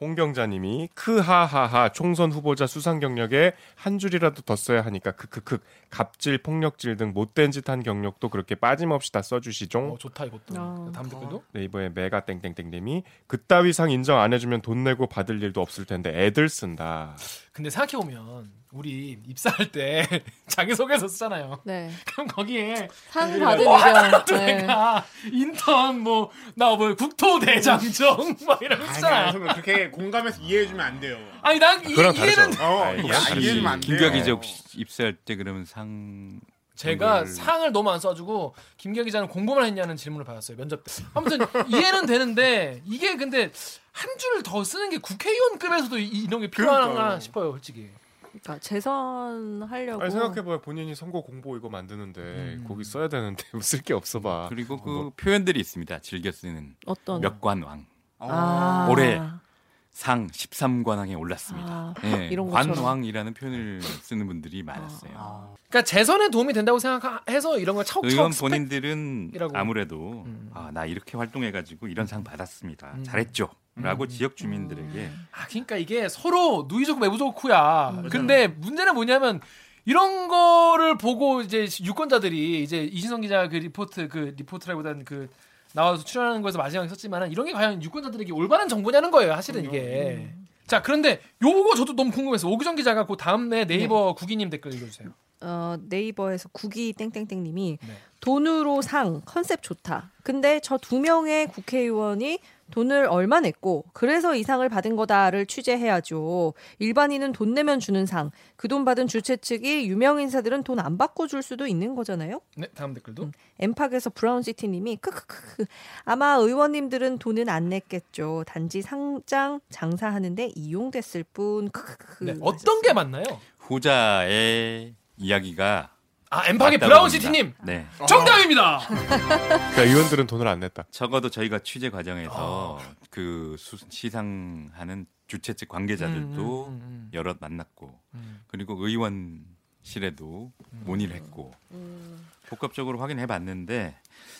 [SPEAKER 4] 홍경자님이 크하하하 총선 후보자 수상 경력에 한 줄이라도 더 써야 하니까 크크크 갑질 폭력질 등 못된 짓 한 경력도 그렇게 빠짐없이 다 써주시종
[SPEAKER 3] 어, 좋다 이것도.
[SPEAKER 5] 어.
[SPEAKER 3] 다음 댓글도.
[SPEAKER 4] 네이버에 메가 땡땡땡님이 그따위 상 인정 안 해주면 돈 내고 받을 일도 없을 텐데 애들 쓴다.
[SPEAKER 3] 근데 생각해 보면 우리 입사할 때 <laughs> 자기 소개서 쓰잖아요.
[SPEAKER 5] 네.
[SPEAKER 3] 그럼 거기에 상뭐
[SPEAKER 5] 받은. 네.
[SPEAKER 3] 내가 인턴 뭐 나 뭐 국토대장정 <laughs> 막 이런 거 쓰잖아.
[SPEAKER 2] 아니, 그렇게 공감해서 이해해 주면 안 돼요.
[SPEAKER 3] 아니 난 이,
[SPEAKER 4] 그건
[SPEAKER 3] 이해는.
[SPEAKER 2] 어,
[SPEAKER 4] 아이,
[SPEAKER 2] 야,
[SPEAKER 4] 그건 다르지.
[SPEAKER 2] 이해는 안 돼요.
[SPEAKER 6] 김기아 기자 혹시 입사할 때 그러면 상
[SPEAKER 3] 제가 상을 너무 안 써주고 김기아 기자는 공부만 했냐는 질문을 받았어요 면접 때. 아무튼 이해는 되는데 이게 근데 한 줄을 더 쓰는 게 국회의원급에서도 이- 이런 게 필요한가
[SPEAKER 2] 그러니까.
[SPEAKER 3] 싶어요 솔직히.
[SPEAKER 5] 그러니까 재선하려고
[SPEAKER 4] 아니 생각해봐요. 본인이 선거 공보 이거 만드는데
[SPEAKER 3] 음.
[SPEAKER 4] 거기 써야 되는데 <laughs> 쓸 게 없어 봐.
[SPEAKER 6] 그리고 그
[SPEAKER 4] 뭐.
[SPEAKER 6] 표현들이 있습니다. 즐겨 쓰는
[SPEAKER 5] 어떤
[SPEAKER 6] 몇관왕
[SPEAKER 5] 아.
[SPEAKER 6] 올해 상 13관왕에 올랐습니다.
[SPEAKER 5] 아,
[SPEAKER 6] 예,
[SPEAKER 5] 이런 것처럼.
[SPEAKER 6] 관왕이라는 표현을 쓰는 분들이 많았어요.
[SPEAKER 3] 그러니까 재선에 도움이 된다고 생각해서 이런 걸 차곡차곡
[SPEAKER 6] 의원
[SPEAKER 3] 스펙-
[SPEAKER 6] 본인들은
[SPEAKER 3] 이라고.
[SPEAKER 6] 아무래도
[SPEAKER 3] 음.
[SPEAKER 6] 아, 나 이렇게 활동해가지고 이런 상 받았습니다.
[SPEAKER 3] 음.
[SPEAKER 6] 잘했죠. 라고
[SPEAKER 3] 음.
[SPEAKER 6] 지역 주민들에게
[SPEAKER 3] 아, 그러니까 이게 서로 누이 좋고 매부 좋고야.
[SPEAKER 5] 음.
[SPEAKER 3] 근데 문제는 뭐냐면 이런 거를 보고 이제 유권자들이 이제 이진성 기자 그 리포트 그 리포트라기보다는 그 나와서 출연하는 거에서 마지막에 썼지만은 이런 게 과연 유권자들에게 올바른 정보냐는 거예요. 사실은 이게. 자 그런데 요거 저도 너무 궁금해서 오규정 기자가 그 다음에 네이버 구기님 댓글 읽어주세요.
[SPEAKER 5] 어, 네이버에서 구기 땡땡땡님이
[SPEAKER 3] 네.
[SPEAKER 5] 돈으로 상 컨셉 좋다. 근데 저 두 명의 국회의원이 돈을 얼마 냈고 그래서 이 상을 받은 거다를 취재해야죠. 일반인은 돈 내면 주는 상. 그 돈 받은 주최 측이 유명 인사들은 돈 안 받고 줄 수도 있는 거잖아요.
[SPEAKER 3] 네 다음 댓글도.
[SPEAKER 5] 엠팍에서 브라운시티 님이 크크크크 아마 의원님들은 돈은 안 냈겠죠. 단지 상장 장사하는데 이용됐을 뿐. 크크크.
[SPEAKER 3] 네, 어떤 게 맞나요?
[SPEAKER 6] 후자의 이야기가
[SPEAKER 3] 아 엠팍의
[SPEAKER 6] 맞다고
[SPEAKER 3] 브라운 시티님
[SPEAKER 6] 봅니다. 네.
[SPEAKER 3] 정답입니다.
[SPEAKER 4] 그러니까 의원들은 돈을 안 냈다.
[SPEAKER 6] 적어도 저희가 취재 과정에서 그 수- 시상하는 주최 측 관계자들도
[SPEAKER 3] 음, 음, 음,
[SPEAKER 6] 여럿 만났고
[SPEAKER 3] 음.
[SPEAKER 6] 그리고 의원실에도 문의를 했고 복합적으로 확인해 봤는데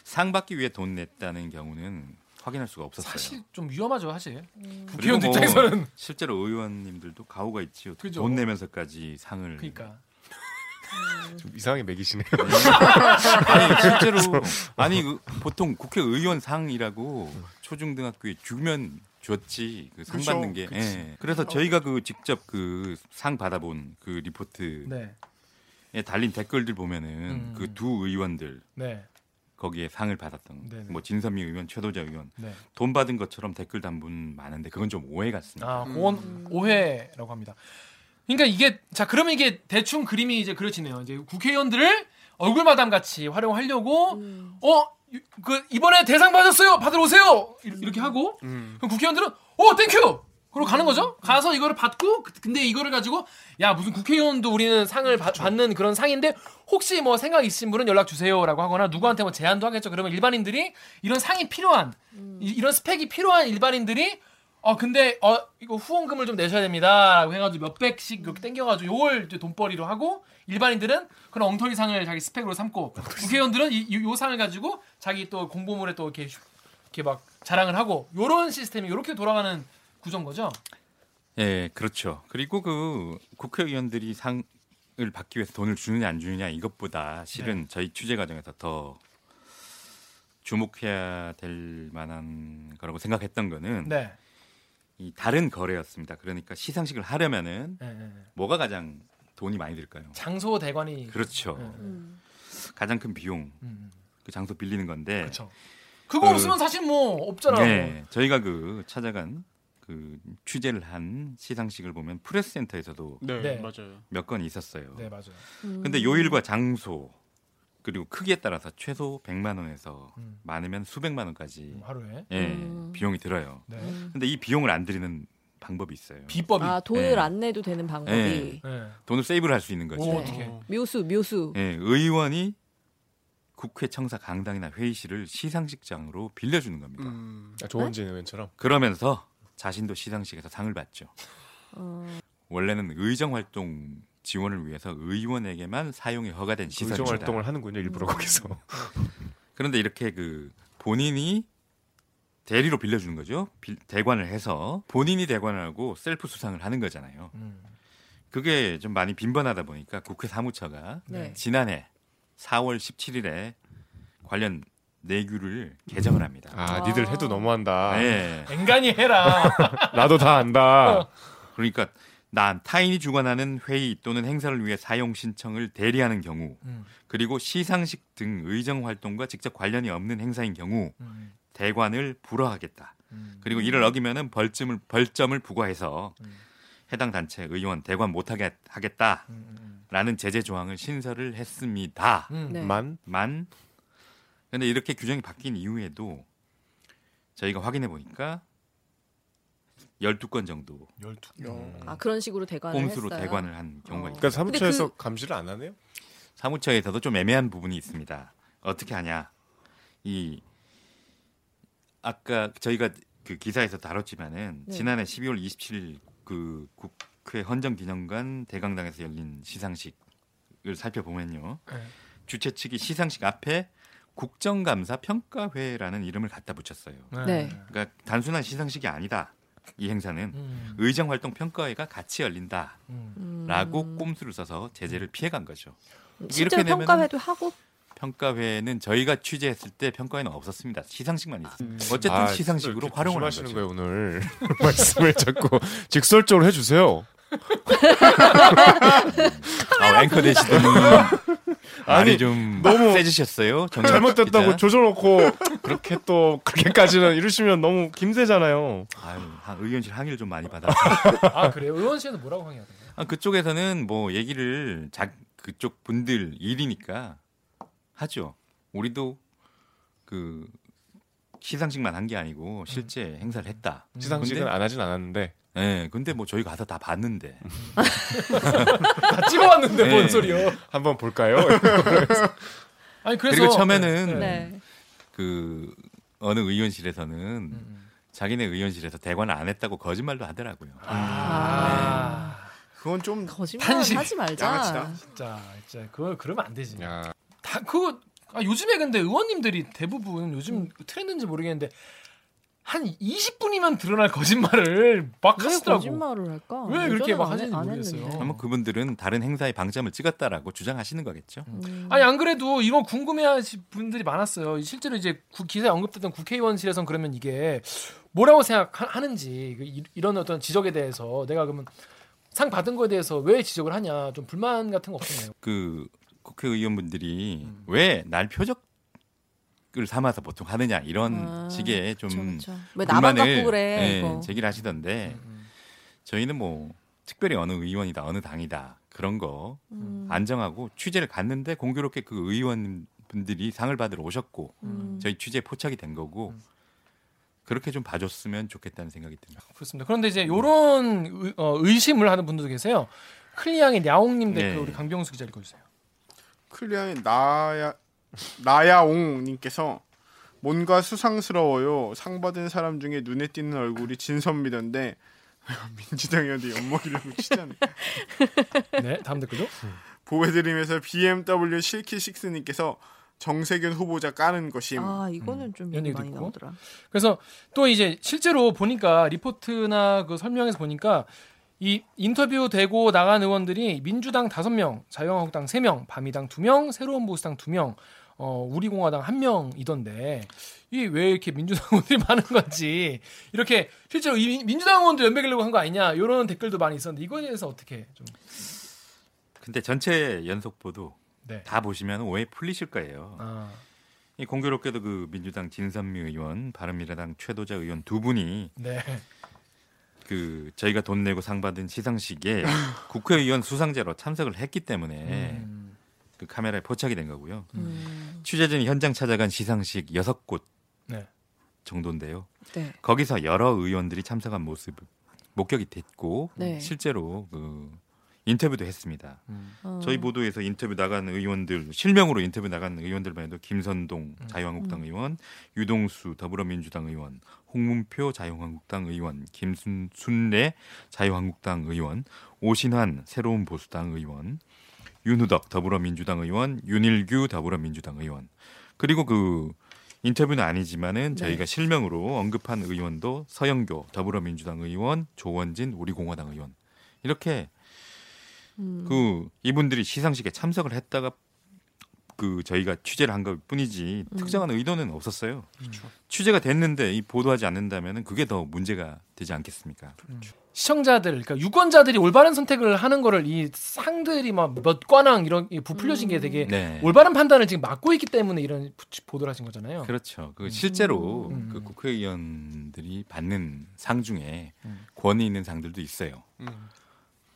[SPEAKER 6] 상 받기 위해 돈 냈다는 경우는 확인할 수가 없었어요.
[SPEAKER 3] 사실 좀 위험하죠 사실. 국회의원
[SPEAKER 6] 뭐
[SPEAKER 3] 입장에서는
[SPEAKER 6] 실제로 의원님들도 가오가 있지. 어떻게
[SPEAKER 3] 그죠.
[SPEAKER 6] 돈 내면서까지 상을
[SPEAKER 3] 그러니까.
[SPEAKER 4] 좀 이상하게 매기시네요. <laughs>
[SPEAKER 6] 아니 실제로 <laughs> 아니 그 보통 국회의원 상이라고 초중등학교에 주면 줬지 그상
[SPEAKER 2] 그쵸,
[SPEAKER 6] 받는 게. 예. 그래서 저희가 그 직접 그 상 받아본 그 리포트에
[SPEAKER 3] 네.
[SPEAKER 6] 달린 댓글들 보면은
[SPEAKER 3] 음.
[SPEAKER 6] 그두 의원들
[SPEAKER 3] 네.
[SPEAKER 6] 거기에 상을 받았던
[SPEAKER 3] 네네.
[SPEAKER 6] 뭐 진선미 의원, 최도자 의원
[SPEAKER 3] 네.
[SPEAKER 6] 돈 받은 것처럼 댓글 단 분 많은데 그건 좀 오해 같습니다.
[SPEAKER 3] 아, 그건 오해라고 합니다. 그러니까 이게 자 그러면 이게 대충 그림이 이제 그려지네요. 이제 국회의원들을 얼굴 마담 같이 활용하려고
[SPEAKER 5] 음.
[SPEAKER 3] 어그 이번에 대상 받았어요. 받으러 오세요. 이- 이렇게 하고
[SPEAKER 4] 음.
[SPEAKER 3] 그럼 국회의원들은 어 thank you. 그리고 가는 거죠. 가서 이거를 받고 그- 근데 이거를 가지고 야 무슨 국회의원도 우리는 상을 받- 받는 그런 상인데 혹시 뭐 생각 있으신 분은 연락 주세요라고 하거나 누구한테 뭐 제안도 하겠죠. 그러면 일반인들이 이런 상이 필요한 이, 이런 스펙이 필요한 일반인들이 어 근데 어 이거 후원금을 좀 내셔야 됩니다라고 해가지고 몇 백씩 이렇게 땡겨가지고 요걸 이제 돈벌이로 하고 일반인들은 그런 엉터리 상을 자기 스펙으로 삼고 국회의원들은 이, 이- 요 상을 가지고 자기 또 공보물에 또 이렇게 이렇게 막 자랑을 하고 요런 시스템이 요렇게 돌아가는 구조인 거죠.
[SPEAKER 6] 예, 그렇죠. 그리고 그 국회의원들이 상을 받기 위해서 돈을 주느냐 안 주느냐 이것보다 실은 저희 취재 과정에서 더 주목해야 될 만한 거라고 생각했던 거는
[SPEAKER 3] 네.
[SPEAKER 6] 이 다른 거래였습니다. 그러니까 시상식을 하려면은
[SPEAKER 3] 네, 네, 네.
[SPEAKER 6] 뭐가 가장 돈이 많이 들까요?
[SPEAKER 3] 장소 대관이
[SPEAKER 6] 그렇죠.
[SPEAKER 3] 네, 네.
[SPEAKER 5] 음.
[SPEAKER 6] 가장 큰 비용
[SPEAKER 3] 음,
[SPEAKER 6] 그 장소 빌리는 건데
[SPEAKER 3] 그렇죠. 그거
[SPEAKER 6] 그-
[SPEAKER 3] 없으면 사실 뭐 없잖아요.
[SPEAKER 6] 네, 저희가 그 찾아간 그 취재를 한 시상식을 보면 프레스센터에서도
[SPEAKER 2] 네,
[SPEAKER 3] 네.
[SPEAKER 2] 맞아요.
[SPEAKER 6] 몇 건 있었어요.
[SPEAKER 3] 네 맞아요.
[SPEAKER 5] 음.
[SPEAKER 6] 근데 요일과 장소 그리고 크기에 따라서 최소 100만 원에서
[SPEAKER 3] 음.
[SPEAKER 6] 많으면 수백만 원까지
[SPEAKER 3] 음, 하루에
[SPEAKER 6] 예,
[SPEAKER 5] 음.
[SPEAKER 6] 비용이 들어요.
[SPEAKER 3] 네.
[SPEAKER 5] 음.
[SPEAKER 6] 근데 이 비용을 안 들이는 방법이 있어요.
[SPEAKER 3] 비법이
[SPEAKER 5] 아 돈을
[SPEAKER 6] 네.
[SPEAKER 5] 안 내도 되는 방법이
[SPEAKER 6] 네.
[SPEAKER 3] 네.
[SPEAKER 6] 돈을 세이브를 할 수 있는 거죠.
[SPEAKER 3] 오,
[SPEAKER 5] 네.
[SPEAKER 3] 어떻게?
[SPEAKER 5] 묘수 묘수
[SPEAKER 6] 예, 의원이 국회 청사 강당이나 회의실을 시상식장으로 빌려주는 겁니다.
[SPEAKER 2] 음,
[SPEAKER 4] 아, 조원진 의원처럼.
[SPEAKER 6] 그러면서 자신도 시상식에서 상을 받죠.
[SPEAKER 5] 어,
[SPEAKER 6] 원래는 의정 활동 지원을 위해서 의원에게만 사용이 허가된
[SPEAKER 4] 의정
[SPEAKER 6] 시설입니다.
[SPEAKER 4] 활동을 하는군요 일부러 거기서. <laughs>
[SPEAKER 6] 그런데 이렇게 그 본인이 대리로 빌려주는 거죠. 빌- 대관을 해서 본인이 대관을 하고 셀프 수상을 하는 거잖아요.
[SPEAKER 3] 음.
[SPEAKER 6] 그게 좀 많이 빈번하다 보니까 국회 사무처가
[SPEAKER 5] 네.
[SPEAKER 6] 지난해 4월 17일에 관련 내규를 개정을 합니다.
[SPEAKER 4] 아,
[SPEAKER 5] 아.
[SPEAKER 4] 니들 해도 너무한다.
[SPEAKER 6] 네.
[SPEAKER 3] 앵간히 해라. <laughs>
[SPEAKER 4] 나도 다 안다.
[SPEAKER 6] 그러니까 난 타인이 주관하는 회의 또는 행사를 위해 사용 신청을 대리하는 경우
[SPEAKER 3] 음,
[SPEAKER 6] 그리고 시상식 등 의정 활동과 직접 관련이 없는 행사인 경우
[SPEAKER 3] 음,
[SPEAKER 6] 대관을 불허하겠다.
[SPEAKER 3] 음.
[SPEAKER 6] 그리고 이를 어기면은 벌점을 벌점을 부과해서
[SPEAKER 3] 음.
[SPEAKER 6] 해당 단체 의원 대관 못하게 하겠다라는
[SPEAKER 3] 음, 음,
[SPEAKER 6] 제재 조항을 신설을 했습니다.
[SPEAKER 3] 음.
[SPEAKER 5] 네.
[SPEAKER 4] 만
[SPEAKER 6] 만 근데 이렇게 규정이 바뀐 이후에도 저희가 확인해 보니까 12건 정도
[SPEAKER 5] 아 그런 식으로 대관을
[SPEAKER 6] 꼼수로
[SPEAKER 5] 했어요.
[SPEAKER 6] 대관을 한 경우가
[SPEAKER 5] 어.
[SPEAKER 6] 있고
[SPEAKER 4] 그러니까 사무처에서
[SPEAKER 5] 근데
[SPEAKER 4] 감시를 안 하네요.
[SPEAKER 6] 사무처에서도 좀 애매한 부분이 있습니다. 어떻게 하냐? 이 아까 저희가 그 기사에서 다뤘지만은
[SPEAKER 5] 네.
[SPEAKER 6] 지난해 12월 27일 그 국회 헌정기념관 대강당에서 열린 시상식을 살펴보면요.
[SPEAKER 3] 네.
[SPEAKER 6] 주최 측이 시상식 앞에 국정감사 평가회라는 이름을 갖다 붙였어요.
[SPEAKER 5] 네.
[SPEAKER 6] 그러니까 단순한 시상식이 아니다. 이 행사는
[SPEAKER 3] 음,
[SPEAKER 6] 의정 활동 평가회가 같이 열린다라고
[SPEAKER 3] 음.
[SPEAKER 6] 꼼수를 써서 제재를 피해간 거죠.
[SPEAKER 5] 실제로
[SPEAKER 6] 되면은-
[SPEAKER 5] 평가회도 하고
[SPEAKER 6] 평가회는 저희가 취재했을 때 평가회는 없었습니다. 시상식만 있었어요. 어쨌든
[SPEAKER 4] 아,
[SPEAKER 6] 시상식으로 활용을 거죠.
[SPEAKER 4] 거예요 오늘 <laughs> 말씀을 자꾸 직설적으로 해주세요. <laughs>
[SPEAKER 6] 아, 앵커 되시던
[SPEAKER 4] 아니,
[SPEAKER 6] 좀
[SPEAKER 4] 너무
[SPEAKER 6] 세지셨어요.
[SPEAKER 4] 잘못됐다고. 조져놓고 그렇게 또 그렇게까지는 이러시면 너무 김세잖아요.
[SPEAKER 6] 아유, 한 의원실 항의를 좀 많이 받아. <laughs>
[SPEAKER 3] 아 그래요? 의원실에서 뭐라고 항의하던가요?
[SPEAKER 6] 아, 그쪽에서는 뭐 얘기를 자, 그쪽 분들 일이니까 하죠. 우리도 그 시상식만 한 게 아니고 실제 행사를 했다.
[SPEAKER 4] 시상식은
[SPEAKER 6] 근데-
[SPEAKER 4] 안 하진 않았는데
[SPEAKER 6] 예, 근데 뭐 저희 가서 다 봤는데.
[SPEAKER 3] 다 찍어왔는데 뭔
[SPEAKER 6] 네.
[SPEAKER 3] 소리요?
[SPEAKER 4] 한번 볼까요? <laughs>
[SPEAKER 3] 아니 그래서
[SPEAKER 6] 그리고 처음에는
[SPEAKER 5] 네.
[SPEAKER 6] 그 어느 의원실에서는
[SPEAKER 3] 음.
[SPEAKER 6] 자기네 의원실에서 대관을 안 했다고 거짓말도 하더라고요.
[SPEAKER 3] 아,
[SPEAKER 2] 그건 좀
[SPEAKER 5] 거짓말. 하지 말자.
[SPEAKER 2] 양아치다.
[SPEAKER 3] 진짜 진짜 그거 그러면 안 되지.
[SPEAKER 4] 야,
[SPEAKER 3] 다 그거 아, 요즘에 근데 의원님들이 대부분 요즘 트렌드인지 모르겠는데 한 20분이면 드러날 거짓말을
[SPEAKER 5] 막왜
[SPEAKER 3] 하시더라고.
[SPEAKER 5] 거짓말을 할까?
[SPEAKER 3] 왜 그렇게
[SPEAKER 5] 막안
[SPEAKER 3] 모르겠어요.
[SPEAKER 6] 아마 그분들은 다른 행사에 방점을 찍었다라고 주장하시는 거겠죠.
[SPEAKER 5] 음.
[SPEAKER 3] 아니 안 그래도 이거 궁금해하실 분들이 많았어요. 실제로 이제 구- 기사에 언급됐던 국회의원실에선 그러면 이게 뭐라고 생각하는지 그 이- 이런 어떤 지적에 대해서 내가 그러면 상 받은 거에 대해서 왜 지적을 하냐 좀 불만 같은 거 없었나요?
[SPEAKER 6] 그 국회의원분들이
[SPEAKER 3] 음.
[SPEAKER 6] 왜날 표적 을 삼아서 보통 하느냐 이런
[SPEAKER 5] 아,
[SPEAKER 6] 식의 좀
[SPEAKER 5] 그쵸, 그쵸. 왜 나만
[SPEAKER 6] 불만을,
[SPEAKER 5] 갖고 그래?
[SPEAKER 6] 예. 제기를 하시던데
[SPEAKER 3] 음,
[SPEAKER 6] 저희는 뭐 특별히 어느 의원이다 어느 당이다 그런 거
[SPEAKER 5] 음.
[SPEAKER 6] 안정하고 취재를 갔는데 공교롭게 그 의원분들이 상을 받으러 오셨고
[SPEAKER 5] 음.
[SPEAKER 6] 저희 취재 포착이 된 거고
[SPEAKER 3] 음.
[SPEAKER 6] 그렇게 좀 봐줬으면 좋겠다는 생각이 듭니다.
[SPEAKER 3] 그렇습니다. 그런데 이제 요런 의, 어, 의심을 하는 분들도 계세요. 클리앙의 냐옹님 댓글
[SPEAKER 6] 네.
[SPEAKER 3] 우리 강병수 기자 읽어주세요.
[SPEAKER 2] 클리아의 나야 나야옹님께서 뭔가 수상스러워요. 상 받은 사람 중에 눈에 띄는 얼굴이 진선미던데 민주당 의원들 엿먹이려고 치잖아요.
[SPEAKER 3] 네, 다음 댓글도.
[SPEAKER 2] 보배드림에서 BMW 실키식스님께서 정세균 후보자 까는 것임.
[SPEAKER 5] 아 이거는 좀
[SPEAKER 3] 얘기도
[SPEAKER 5] 많이
[SPEAKER 3] 있고.
[SPEAKER 5] 나오더라.
[SPEAKER 3] 그래서 또 이제 실제로 보니까 리포트나 그 설명에서 보니까 이 인터뷰 되고 나간 의원들이 민주당 5명, 자유한국당 3명, 바미당 2명, 새로운 보수당 2명, 어, 우리 공화당 1명이던데 이왜 이렇게 민주당 의원들이 많은 건지 이렇게 실제로 이 민주당 의원도 연백이려고 한 거 아니냐 이런 댓글도 많이 있었는데 이거에 대해서 어떻게 좀
[SPEAKER 6] 근데 전체 연속 보도
[SPEAKER 3] 네.
[SPEAKER 6] 다 보시면 오해 풀리실 거예요.
[SPEAKER 3] 아,
[SPEAKER 6] 이 공교롭게도 그 민주당 진선미 의원, 바른미래당 최도자 의원 두 분이
[SPEAKER 3] 네.
[SPEAKER 6] 그 저희가 돈 내고 상 받은 시상식에 <laughs> 국회의원 수상자로 참석을 했기 때문에
[SPEAKER 3] 음,
[SPEAKER 6] 그 카메라에 포착이 된 거고요.
[SPEAKER 5] 음.
[SPEAKER 6] 취재진이 현장 찾아간 시상식 여섯 곳
[SPEAKER 3] 네.
[SPEAKER 6] 정도인데요.
[SPEAKER 5] 네.
[SPEAKER 6] 거기서 여러 의원들이 참석한 모습 목격이 됐고
[SPEAKER 5] 네.
[SPEAKER 6] 실제로 그 인터뷰도 했습니다.
[SPEAKER 3] 음.
[SPEAKER 5] 어.
[SPEAKER 6] 저희 보도에서 인터뷰 나간 의원들 실명으로 인터뷰 나간 의원들만 해도 김선동
[SPEAKER 3] 음.
[SPEAKER 6] 자유한국당 의원, 유동수 더불어민주당 의원, 홍문표 자유한국당 의원, 김순례 자유한국당 의원, 오신환 새로운 보수당 의원, 윤우덕 더불어민주당 의원, 윤일규 더불어민주당 의원 그리고 그 인터뷰는 아니지만은
[SPEAKER 5] 네.
[SPEAKER 6] 저희가 실명으로 언급한 의원도 서영교 더불어민주당 의원, 조원진 우리공화당 의원 이렇게
[SPEAKER 5] 음.
[SPEAKER 6] 그 이분들이 시상식에 참석을 했다가 그 저희가 취재를 한 것뿐이지
[SPEAKER 5] 음.
[SPEAKER 6] 특정한 의도는 없었어요.
[SPEAKER 3] 그렇죠.
[SPEAKER 6] 취재가 됐는데 이 보도하지 않는다면은 그게 더 문제가 되지 않겠습니까?
[SPEAKER 3] 시청자들, 그러니까 유권자들이 올바른 선택을 하는 거를 이 상들이 막 몇 관왕 이런 이 부풀려진 게 되게
[SPEAKER 6] 네.
[SPEAKER 3] 올바른 판단을 지금 막고 있기 때문에 이런 부- 보도를 하신 거잖아요.
[SPEAKER 6] 그렇죠. 그 실제로
[SPEAKER 3] 음.
[SPEAKER 6] 그 국회의원들이 받는 상 중에
[SPEAKER 3] 음.
[SPEAKER 6] 권위 있는 상들도 있어요.
[SPEAKER 4] 음.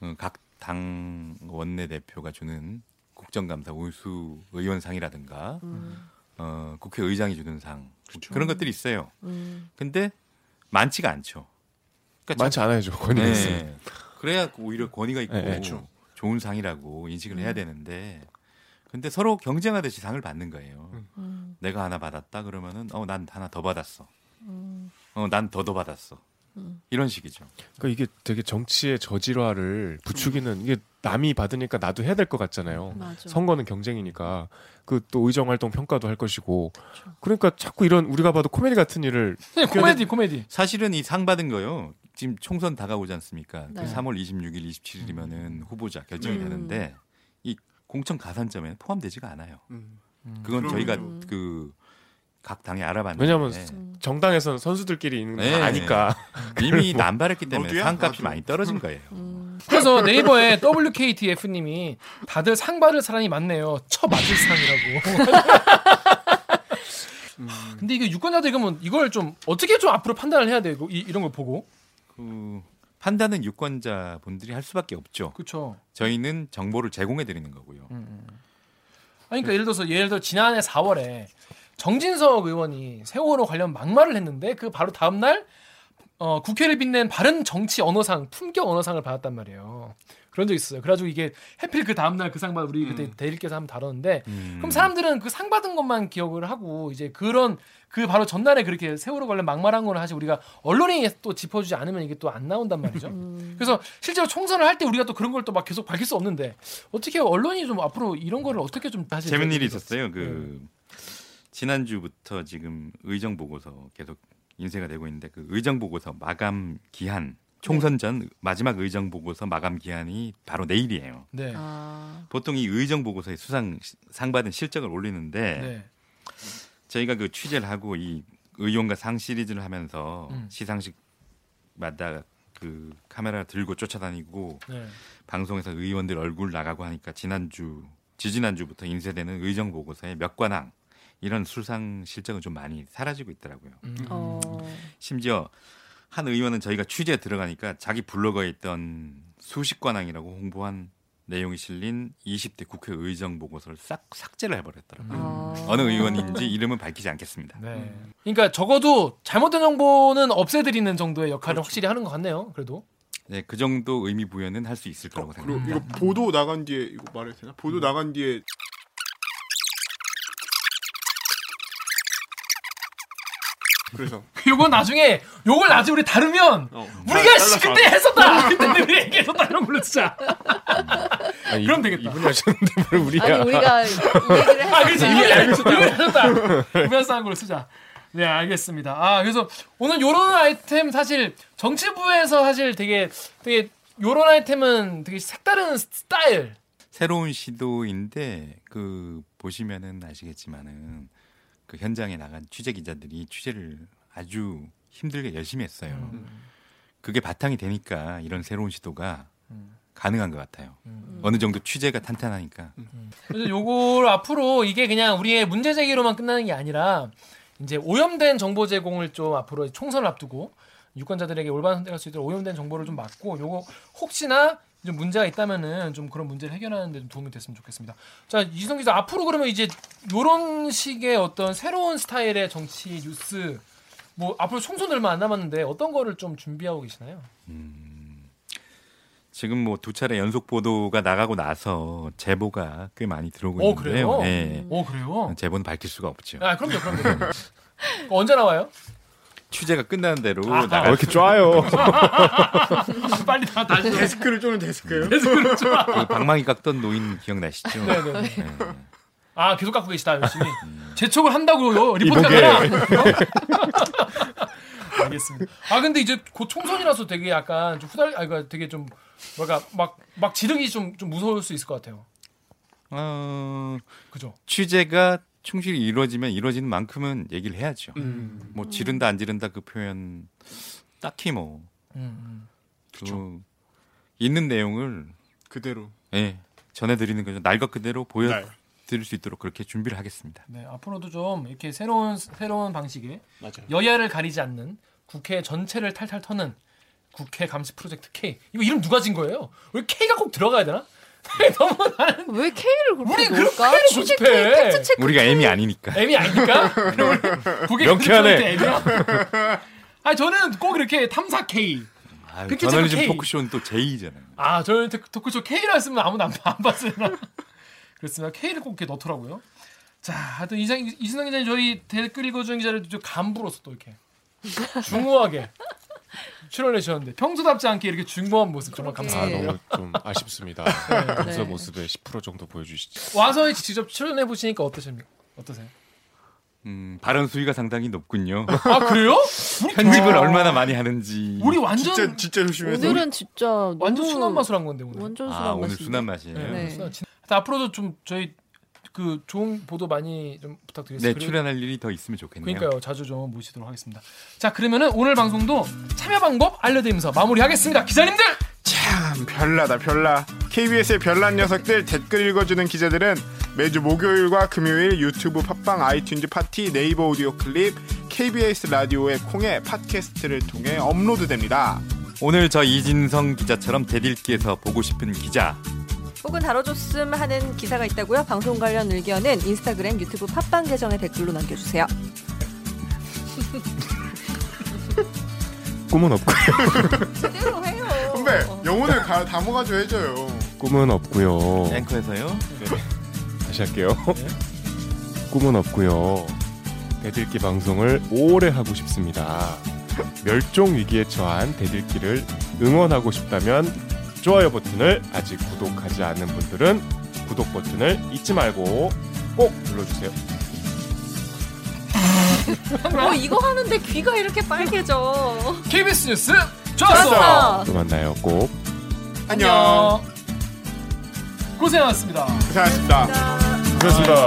[SPEAKER 6] 어, 각당 원내 대표가 주는 국정감사 우수 의원상이라든가
[SPEAKER 5] 음.
[SPEAKER 6] 그 러니까
[SPEAKER 4] 많지 않아야죠. 권위가 있으면.
[SPEAKER 6] 네. 그래야 오히려 권위가 있고
[SPEAKER 4] 네, 네.
[SPEAKER 2] 그렇죠.
[SPEAKER 6] 좋은 상이라고 인식을
[SPEAKER 5] 음.
[SPEAKER 6] 해야 되는데 근데 서로 경쟁하듯이 상을 받는 거예요.
[SPEAKER 5] 음.
[SPEAKER 6] 내가 하나 받았다 그러면은 어 난 하나 더 받았어.
[SPEAKER 5] 음.
[SPEAKER 6] 어난 더더 받았어.
[SPEAKER 5] 음.
[SPEAKER 6] 이런 식이죠.
[SPEAKER 4] 그러니까 이게 되게 정치의 저질화를 부추기는 이게 남이 받으니까 나도 해야 될 것 같잖아요.
[SPEAKER 5] 맞아.
[SPEAKER 4] 선거는 경쟁이니까 그 또 의정 활동 평가도 할 것이고 그러니까 자꾸 이런 우리가 봐도 코미디 같은 일을
[SPEAKER 3] 네, <laughs> 코미디 코미디.
[SPEAKER 6] 사실은 이 상 받은 거요. 지금 총선 다가오지 않습니까?
[SPEAKER 5] 네.
[SPEAKER 6] 그 3월 26일, 27일이면은 후보자 결정이
[SPEAKER 5] 음.
[SPEAKER 6] 되는데 이 공천 가산점에 포함되지가 않아요.
[SPEAKER 2] 음.
[SPEAKER 6] 그건
[SPEAKER 2] 그럼-
[SPEAKER 6] 저희가
[SPEAKER 5] 음.
[SPEAKER 6] 그각 당에 알아봤는데
[SPEAKER 4] 왜냐면
[SPEAKER 5] 음.
[SPEAKER 4] 정당에서는 선수들끼리 있는 거
[SPEAKER 6] 네.
[SPEAKER 4] 아니까 <laughs>
[SPEAKER 6] 이미 남발했기 때문에
[SPEAKER 2] 너도야?
[SPEAKER 6] 상값이. 많이 떨어진 거예요.
[SPEAKER 5] 음.
[SPEAKER 3] 그래서 네이버에 WKTF님이 다들 상 받을 사람이 많네요. 처 맞을 상이라고. 근데 이게 유권자들 그러면 이걸 좀 어떻게 좀 앞으로 판단을 해야 되고 이, 이런 걸 보고.
[SPEAKER 6] 그 판단은 유권자 분들이 할 수밖에 없죠.
[SPEAKER 3] 그렇죠.
[SPEAKER 6] 저희는 정보를 제공해 드리는 거고요.
[SPEAKER 3] 아니, 그러니까 예를 들어서 예를 들어 지난해 4월에 정진석 의원이 세월호 관련 막말을 했는데 그 바로 다음 날 어, 국회를 빛낸 바른 정치 언어상 품격 언어상을 받았단 말이에요. 그런 적 있어요. 그래가지고 이게 해필 그 다음 날 그상받 우리 그때 대리께서 한번 다뤘는데
[SPEAKER 6] 음.
[SPEAKER 3] 그럼 사람들은 그 상 받은 것만 기억을 하고 이제 그런 그 바로 전날에 그렇게 세월호 관련 막말한 거는 사실 우리가 언론이 또 짚어주지 않으면 이게 또 안 나온단 말이죠.
[SPEAKER 5] 음.
[SPEAKER 3] 그래서 실제로 총선을 할 때 우리가 또 그런 걸 또 막 계속 밝힐 수 없는데 어떻게 언론이 좀 앞으로 이런 거를 어떻게 좀 다시
[SPEAKER 6] 재밌는 일이
[SPEAKER 3] 좀-
[SPEAKER 6] 있었어요. 그 지난주부터 지금 의정 보고서 계속 인쇄가 되고 있는데 그 의정 보고서 마감 기한 총선 전 마지막 의정 보고서 마감 기한이 바로 내일이에요.
[SPEAKER 3] 네.
[SPEAKER 5] 아.
[SPEAKER 6] 보통 이 의정 보고서에 수상 상 받은 실적을 올리는데
[SPEAKER 3] 네.
[SPEAKER 6] 저희가 그 취재를 하고 이 의원과 상 시리즈를 하면서
[SPEAKER 3] 음.
[SPEAKER 6] 시상식마다 그 카메라 들고 쫓아다니고
[SPEAKER 3] 네.
[SPEAKER 6] 방송에서 의원들 얼굴 나가고 하니까 지난주 지지난주부터 인쇄되는 의정 보고서의 몇 관왕 이런 수상 실적은 좀 많이 사라지고 있더라고요.
[SPEAKER 3] 음.
[SPEAKER 5] 어.
[SPEAKER 6] 심지어 한 의원은 저희가 취재에 들어가니까 자기 블로거에 있던 수십 관왕이라고 홍보한 내용이 실린 20대 국회 의정 보고서를 싹 삭제를 해버렸더라고요.
[SPEAKER 5] 아.
[SPEAKER 6] 어느 의원인지 이름은 밝히지 않겠습니다.
[SPEAKER 3] 네. 그러니까 적어도 잘못된 정보는 없애드리는 정도의 역할을 확실히 하는 것 같네요. 그래도.
[SPEAKER 6] 네, 그 정도 의미 부여는 할 수 있을
[SPEAKER 2] 어,
[SPEAKER 6] 거라고
[SPEAKER 2] 그리고
[SPEAKER 6] 생각합니다.
[SPEAKER 2] 이거 보도 나간 뒤에 이거 말해도 되나? 보도 나간 뒤에 그래서 <laughs>
[SPEAKER 3] 요건 나중에 요걸 나중에 우리 다루면
[SPEAKER 2] 어,
[SPEAKER 3] 우리가 씨, 그때 했었다. <laughs> 그때 우리 얘기했었다 이런 걸로 진짜.
[SPEAKER 4] 아니,
[SPEAKER 3] 그럼
[SPEAKER 4] 이-
[SPEAKER 3] 되겠다.
[SPEAKER 4] 이분이 하셨는데 뭘 우리야?
[SPEAKER 5] 아니 우리가 <laughs> 이 얘기를 했었
[SPEAKER 3] 아, 그렇지. 이분이 하셨다. 이분이 한 걸로 쓰자. 네, 알겠습니다. 아, 그래서 오늘 요런 아이템 사실 정치부에서 사실 되게 되게 요런 아이템은 되게 색다른 스타일.
[SPEAKER 6] 새로운 시도인데 그 보시면은 아시겠지만은 그 현장에 나간 취재 기자들이 취재를 아주 힘들게 열심히 했어요.
[SPEAKER 3] 음.
[SPEAKER 6] 그게 바탕이 되니까 이런 새로운 시도가 가능한 것 같아요.
[SPEAKER 3] 음.
[SPEAKER 6] 어느 정도 취재가 탄탄하니까.
[SPEAKER 3] 그래서 요걸 앞으로 이게 그냥 우리의 문제 제기로만 끝나는 게 아니라 이제 오염된 정보 제공을 좀 앞으로 총선을 앞두고 유권자들에게 올바른 선택할 수 있도록 오염된 정보를 좀 막고 요거 혹시나 좀 문제가 있다면은 좀 그런 문제를 해결하는 데 좀 도움이 됐으면 좋겠습니다. 자, 이성 기자 앞으로 그러면 이제 요런 식의 어떤 새로운 스타일의 정치 뉴스 뭐 앞으로 총선 얼마 안 남았는데 어떤 거를 좀 준비하고 계시나요?
[SPEAKER 6] 지금 뭐 두 차례 연속 보도가 나가고 나서 제보가 꽤 많이 들어오고
[SPEAKER 3] 어,
[SPEAKER 6] 있는데요.
[SPEAKER 3] 그래요?
[SPEAKER 6] 네.
[SPEAKER 3] 오, 그래요?
[SPEAKER 6] 제보는 밝힐 수가 없죠.
[SPEAKER 3] 아, 그럼요, 그럼요. <laughs> 언제 나와요?
[SPEAKER 6] 취재가 끝나는 대로
[SPEAKER 3] 아하.
[SPEAKER 4] 왜
[SPEAKER 6] 나갈
[SPEAKER 4] 이렇게 쪼아요? <laughs>
[SPEAKER 3] 빨리 다 다시 <laughs>
[SPEAKER 2] 데스크를 쪼는 데스크예요?
[SPEAKER 6] 그 방망이 깎던 노인 기억나시죠?
[SPEAKER 3] 네, 네, 네.
[SPEAKER 6] 네.
[SPEAKER 3] 아 계속 갖고 계시다 열심히 재촉을 한다고요 리포트가? <laughs> 알겠습니다. 아 근데 이제 곧 총선이라서 되게 약간 좀 후달 아 그러니까 되게 좀 뭐랄까 막 막 지르기 좀 좀 무서울 수 있을 것 같아요.
[SPEAKER 6] 어,
[SPEAKER 3] 그죠?
[SPEAKER 6] 취재가 충실히 이루어지면 이루어지는 만큼은 얘기를 해야죠.
[SPEAKER 2] 음.
[SPEAKER 6] 뭐 지른다 안 지른다 그 표현 딱히 뭐
[SPEAKER 3] 음,
[SPEAKER 6] 그 있는 내용을
[SPEAKER 2] 그대로
[SPEAKER 6] 예, 전해드리는 거죠. 날것 그대로
[SPEAKER 2] 날.
[SPEAKER 6] 보여드릴 수 있도록 그렇게 준비를 하겠습니다.
[SPEAKER 3] 네 앞으로도 좀 이렇게 새로운 새로운 방식의
[SPEAKER 2] 맞아요.
[SPEAKER 3] 여야를 가리지 않는 국회 전체를 탈탈 터는 국회 감시 프로젝트 K 이거 이름 누가 진 거예요? 왜 K가 꼭 들어가야 되나? <laughs> 너무 나는
[SPEAKER 5] 왜 K를 그렇게
[SPEAKER 3] 우리
[SPEAKER 5] 취재
[SPEAKER 3] 고집해.
[SPEAKER 5] K, 팩트 체크
[SPEAKER 6] 우리가 M이 아니니까.
[SPEAKER 3] M이 국회 <laughs>
[SPEAKER 4] 명쾌하네. <laughs>
[SPEAKER 3] 아니 저는 꼭 이렇게 탐사 K
[SPEAKER 6] 아, 저널리즘
[SPEAKER 3] K.
[SPEAKER 6] 토크쇼는 또 J잖아요.
[SPEAKER 3] 아, 저는 테- 토크쇼 K를 쓰면 아무도 안, 안 봤어요. 그렇습니다. K를 꼭 이렇게 넣더라고요. 자, 하여튼 이상, 이승당 기자님 저희 댓글 읽어주는 기자를 좀 간부로서 또 이렇게 중후하게 출연해 주셨는데 평소답지 않게 이렇게 중후한 모습 정말
[SPEAKER 4] 아,
[SPEAKER 3] 감사합니다.
[SPEAKER 4] 너무 좀 아쉽습니다. 평소 모습의 10% 정도 보여주시죠.
[SPEAKER 3] 와서 직접 출연해 보시니까 어떠십니까? 어떠세요?
[SPEAKER 6] 음, 발언 수위가 상당히 높군요.
[SPEAKER 3] 아 그래요? <laughs>
[SPEAKER 6] 편집을
[SPEAKER 3] 아,
[SPEAKER 6] 얼마나 많이 하는지.
[SPEAKER 3] 우리 완전
[SPEAKER 2] 진짜 진짜 조심해서.
[SPEAKER 1] 오늘은 진짜
[SPEAKER 3] 완전
[SPEAKER 1] 너무
[SPEAKER 3] 순한 맛을 한 건데 오늘.
[SPEAKER 1] 완전 순한
[SPEAKER 6] 아, 오늘. 순한 맛이에요.
[SPEAKER 3] 네.
[SPEAKER 5] 네.
[SPEAKER 3] 순한 진- 하여튼 앞으로도 좀 저희 그 좋은 보도 많이 좀
[SPEAKER 6] 네,
[SPEAKER 3] 부탁드리겠습니다. 그리고-
[SPEAKER 6] 출연할 일이 더 있으면 좋겠네요.
[SPEAKER 3] 그러니까요. 자주 좀 모시도록 하겠습니다. 자, 그러면은 오늘 방송도 참여 방법 알려드리면서 마무리하겠습니다. 기자님들
[SPEAKER 2] 참 별나다 별나. KBS의 별난 녀석들 댓글 읽어주는 기자들은 매주 목요일과 금요일 유튜브 팟빵 아이튠즈 팟티 네이버 오디오 클립 KBS 라디오의 콩에 팟캐스트를 통해 업로드됩니다.
[SPEAKER 6] 오늘 저 이진성 기자처럼 댓읽기에서 보고 싶은 기자.
[SPEAKER 5] 혹은 다뤄줬음 하는 기사가 있다고요? 방송 관련 의견은 인스타그램, 유튜브 팟빵 계정에 댓글로 남겨주세요. <laughs>
[SPEAKER 4] 꿈은 없고요.
[SPEAKER 5] 제대로 해요.
[SPEAKER 2] 선배 영혼을 가, 담아가지고 해줘요.
[SPEAKER 4] 꿈은 없고요.
[SPEAKER 6] 앵커에서요.
[SPEAKER 4] 다시 할게요. <laughs> 꿈은 없고요. 대들기 방송을 오래 하고 싶습니다. 멸종 위기에 처한 대들기를 응원하고 싶다면 좋아요 버튼을 아직 구독하지 않은 분들은 구독 버튼을 잊지 말고 꼭 눌러주세요.
[SPEAKER 5] 뭐 <laughs> 이거 하는데 귀가 이렇게 빨개져.
[SPEAKER 3] KBS 뉴스
[SPEAKER 5] 좋았어.
[SPEAKER 4] 또 만나요. 꼭.
[SPEAKER 2] 안녕.
[SPEAKER 3] 고생하셨습니다.
[SPEAKER 2] 고생하셨습니다.
[SPEAKER 4] 고맙습니다.